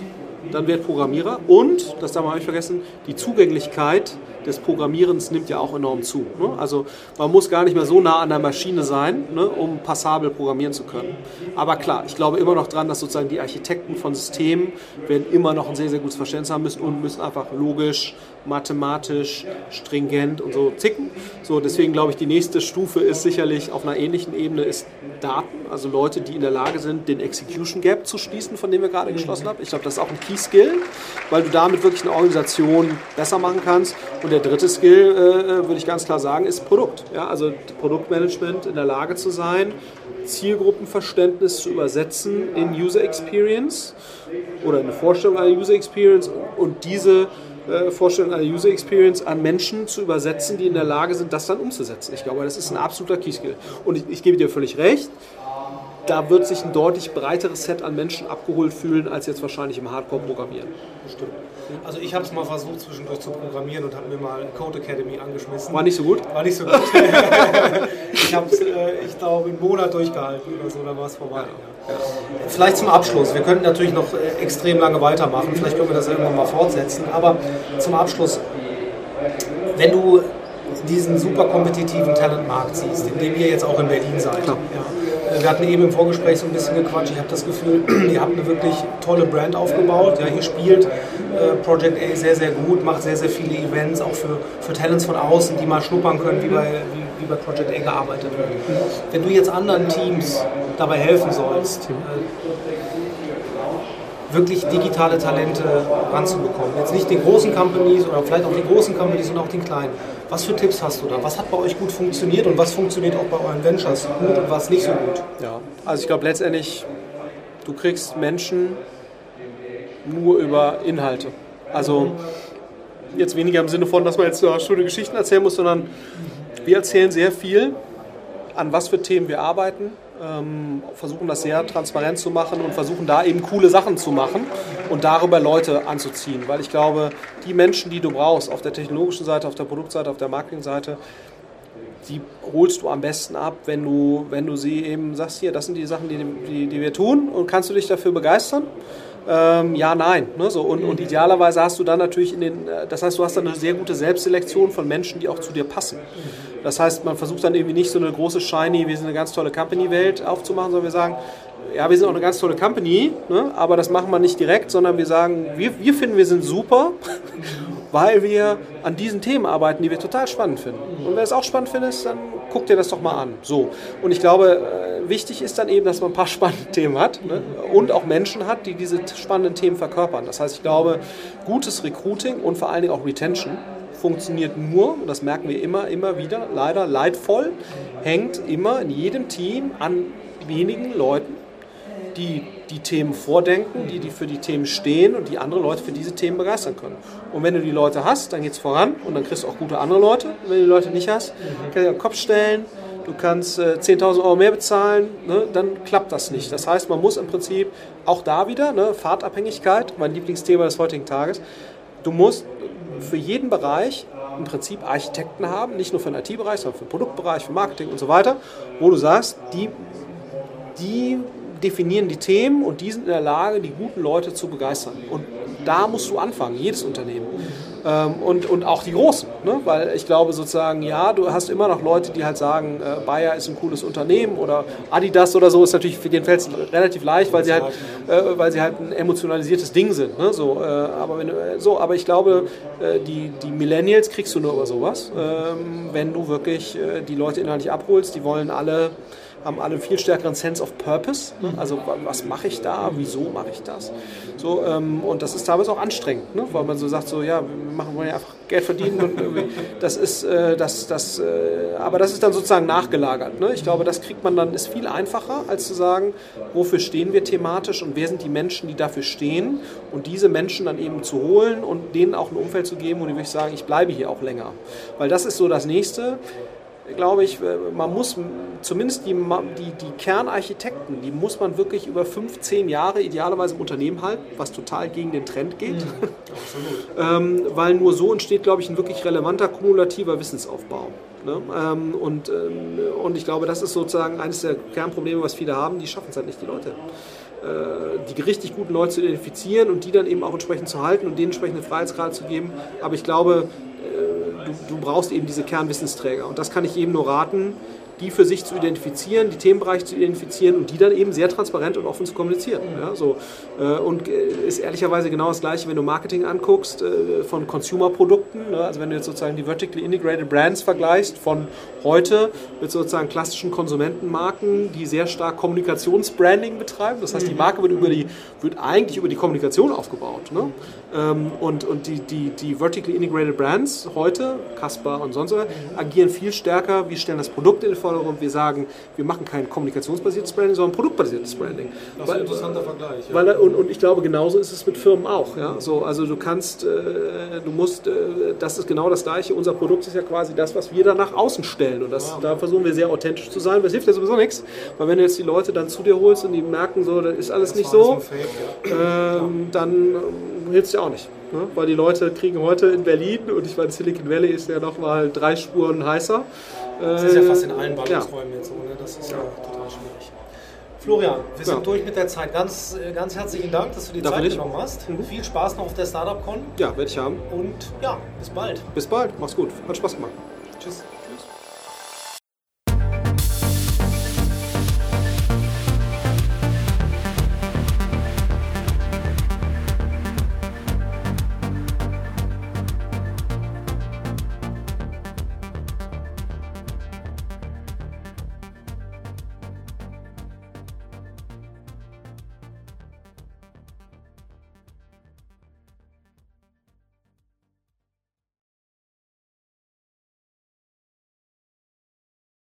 dann werd Programmierer und, das darf man nicht vergessen, die Zugänglichkeit des Programmierens nimmt ja auch enorm zu. Ne? Also man muss gar nicht mehr so nah an der Maschine sein, ne, um passabel programmieren zu können. Aber klar, ich glaube immer noch dran, dass sozusagen die Architekten von Systemen werden immer noch ein sehr, sehr gutes Verständnis haben müssen und müssen einfach logisch, mathematisch, stringent und so ticken. So, deswegen glaube ich, die nächste Stufe ist sicherlich auf einer ähnlichen Ebene ist Daten, also Leute, die in der Lage sind, den Execution Gap zu schließen, von dem wir gerade geschlossen haben. Ich glaube, das ist auch ein Key Skill, weil du damit wirklich eine Organisation besser machen kannst. Und der dritte Skill, äh, äh, würde ich ganz klar sagen, ist Produkt. Ja, also Produktmanagement in der Lage zu sein, Zielgruppenverständnis zu übersetzen in User Experience oder in eine Vorstellung einer User Experience und diese äh, Vorstellung einer User Experience an Menschen zu übersetzen, die in der Lage sind, das dann umzusetzen. Ich glaube, das ist ein absoluter Key Skill. Und ich, ich gebe dir völlig recht, da wird sich ein deutlich breiteres Set an Menschen abgeholt fühlen, als jetzt wahrscheinlich im Hardcore-Programmieren. Stimmt. Also ich habe es mal versucht zwischendurch zu programmieren und habe mir mal Code Academy angeschmissen. War nicht so gut? War nicht so gut. ich habe es, äh, ich glaube, einen Monat durchgehalten oder so, dann war es vorbei. Ja. Vielleicht zum Abschluss. Wir könnten natürlich noch äh, extrem lange weitermachen. Vielleicht können wir das irgendwann mal fortsetzen. Aber zum Abschluss, wenn du diesen super kompetitiven Talentmarkt siehst, in dem ihr jetzt auch in Berlin seid. Ja. Wir hatten eben im Vorgespräch so ein bisschen gequatscht. Ich habe das Gefühl, ihr habt eine wirklich tolle Brand aufgebaut. Ja, ihr spielt äh, Project A sehr, sehr gut, macht sehr, sehr viele Events, auch für, für Talents von außen, die mal schnuppern können, wie bei, wie, wie bei Project A gearbeitet wird. Wenn du jetzt anderen Teams dabei helfen sollst, äh, wirklich digitale Talente ranzubekommen. Jetzt nicht den großen Companies oder vielleicht auch die großen Companies, sondern auch den kleinen. Was für Tipps hast du da? Was hat bei euch gut funktioniert und was funktioniert auch bei euren Ventures gut und was nicht so gut? Ja, also ich glaube letztendlich, du kriegst Menschen nur über Inhalte. Also jetzt weniger im Sinne von, dass man jetzt so schöne Geschichten erzählen muss, sondern wir erzählen sehr viel, an was für Themen wir arbeiten, versuchen das sehr transparent zu machen und versuchen da eben coole Sachen zu machen und darüber Leute anzuziehen. Weil ich glaube, die Menschen, die du brauchst, auf der technologischen Seite, auf der Produktseite, auf der Marketingseite, die holst du am besten ab, wenn du, wenn du sie eben sagst, hier, das sind die Sachen, die, die, die wir tun und kannst du dich dafür begeistern? Ähm, ja, nein. Ne, so. und, und idealerweise hast du dann natürlich in den, äh, das heißt, du hast dann eine sehr gute Selbstselektion von Menschen, die auch zu dir passen. Das heißt, man versucht dann irgendwie nicht so eine große Shiny, wir sind eine ganz tolle Company-Welt aufzumachen, sondern wir sagen, ja, wir sind auch eine ganz tolle Company, ne, aber das machen wir nicht direkt, sondern wir sagen, wir, wir finden, wir sind super, weil wir an diesen Themen arbeiten, die wir total spannend finden. Und wer es auch spannend findet, dann guck dir das doch mal an. So. Und ich glaube, äh, wichtig ist dann eben, dass man ein paar spannende Themen hat ne? und auch Menschen hat, die diese spannenden Themen verkörpern. Das heißt, ich glaube, gutes Recruiting und vor allen Dingen auch Retention funktioniert nur, und das merken wir immer, immer wieder, leider leidvoll, hängt immer in jedem Team an wenigen Leuten, die die Themen vordenken, die, die für die Themen stehen und die andere Leute für diese Themen begeistern können. Und wenn du die Leute hast, dann geht es voran und dann kriegst du auch gute andere Leute. Und wenn du die Leute nicht hast, kannst du den Kopf stellen, du kannst äh, 10.000 Euro mehr bezahlen, ne, dann klappt das nicht. Das heißt, man muss im Prinzip auch da wieder, ne, Fahrtabhängigkeit, mein Lieblingsthema des heutigen Tages, du musst für jeden Bereich im Prinzip Architekten haben, nicht nur für den IT-Bereich, sondern für den Produktbereich, für Marketing und so weiter, wo du sagst, die, die definieren die Themen und die sind in der Lage, die guten Leute zu begeistern. Und da musst du anfangen, jedes Unternehmen. Ähm, und, und auch die Großen. Ne? Weil ich glaube sozusagen, ja, du hast immer noch Leute, die halt sagen, äh, Bayer ist ein cooles Unternehmen oder Adidas oder so ist natürlich für den es relativ leicht, weil sie halt, äh, weil sie halt ein emotionalisiertes Ding sind. Ne? So, äh, aber wenn, äh, so, aber ich glaube, äh, die, die Millennials kriegst du nur über sowas, ähm, wenn du wirklich äh, die Leute inhaltlich abholst. Die wollen alle haben alle einen viel stärkeren Sense of Purpose. Ne? Also was mache ich da, wieso mache ich das? So, ähm, und das ist teilweise auch anstrengend, ne? weil man so sagt, so ja, wir machen wollen ja einfach Geld verdienen und das ist äh, das, das, äh, aber das ist dann sozusagen nachgelagert. Ne? Ich glaube, das kriegt man dann, ist viel einfacher, als zu sagen, wofür stehen wir thematisch und wer sind die Menschen, die dafür stehen und diese Menschen dann eben zu holen und denen auch ein Umfeld zu geben, wo die wirklich sagen, ich bleibe hier auch länger. Weil das ist so das Nächste glaube ich, äh, man muss zumindest die, die, die Kernarchitekten, die muss man wirklich über 15 Jahre idealerweise im Unternehmen halten, was total gegen den Trend geht. Mhm, ähm, weil nur so entsteht, glaube ich, ein wirklich relevanter kumulativer Wissensaufbau. Ne? Ähm, und, ähm, und ich glaube, das ist sozusagen eines der Kernprobleme, was viele haben, die schaffen es halt nicht, die Leute äh, die richtig guten Leute zu identifizieren und die dann eben auch entsprechend zu halten und denen entsprechende Freiheitsgrade zu geben. Aber ich glaube, du, du brauchst eben diese Kernwissensträger. Und das kann ich jedem nur raten, die für sich zu identifizieren, die Themenbereiche zu identifizieren und die dann eben sehr transparent und offen zu kommunizieren. Ja, so. Äh, und äh, ist ehrlicherweise genau das Gleiche, wenn du Marketing anguckst äh, von Consumer-Produkten. Ne? Also wenn du jetzt sozusagen die Vertically Integrated Brands vergleichst von heute mit sozusagen klassischen Konsumentenmarken, die sehr stark Kommunikationsbranding betreiben. Das heißt, die mhm. Marke wird, über die, wird eigentlich über die Kommunikation aufgebaut. Ne? Ähm, und und die, die, die Vertically Integrated Brands heute, Casper und sonst was, agieren viel stärker. Wir stellen das Produkt in den Vordergrund. Wir sagen, wir machen kein kommunikationsbasiertes Branding, sondern produktbasiertes Branding. Das ist ein interessanter Vergleich. Ja. Weil, und, und ich glaube, genauso ist es mit Firmen auch. Ja? So, also du kannst, äh, du musst, äh, das ist genau das Gleiche. Unser Produkt ist ja quasi das, was wir dann nach außen stellen. Und das, wow. da versuchen wir sehr authentisch zu sein. Das hilft ja sowieso nichts. Weil wenn du jetzt die Leute dann zu dir holst und die merken so, das ist alles das nicht so, Fake, ja. ähm, dann ähm, hilft es ja auch nicht. Ne? Weil die Leute kriegen heute in Berlin, und ich meine, Silicon Valley ist ja nochmal drei Spuren heißer. Das ist ja fast in allen Ballungsräumen ja. jetzt so, ne? das ist ja, ja total schwierig. Florian, wir sind ja. durch mit der Zeit. Ganz, äh, ganz herzlichen Dank, dass du die Darf Zeit genommen hast. Mhm. Viel Spaß noch auf der Startup Con. Ja, werde ich haben. Und ja, bis bald. Bis bald, mach's gut. Hat Spaß gemacht. Tschüss.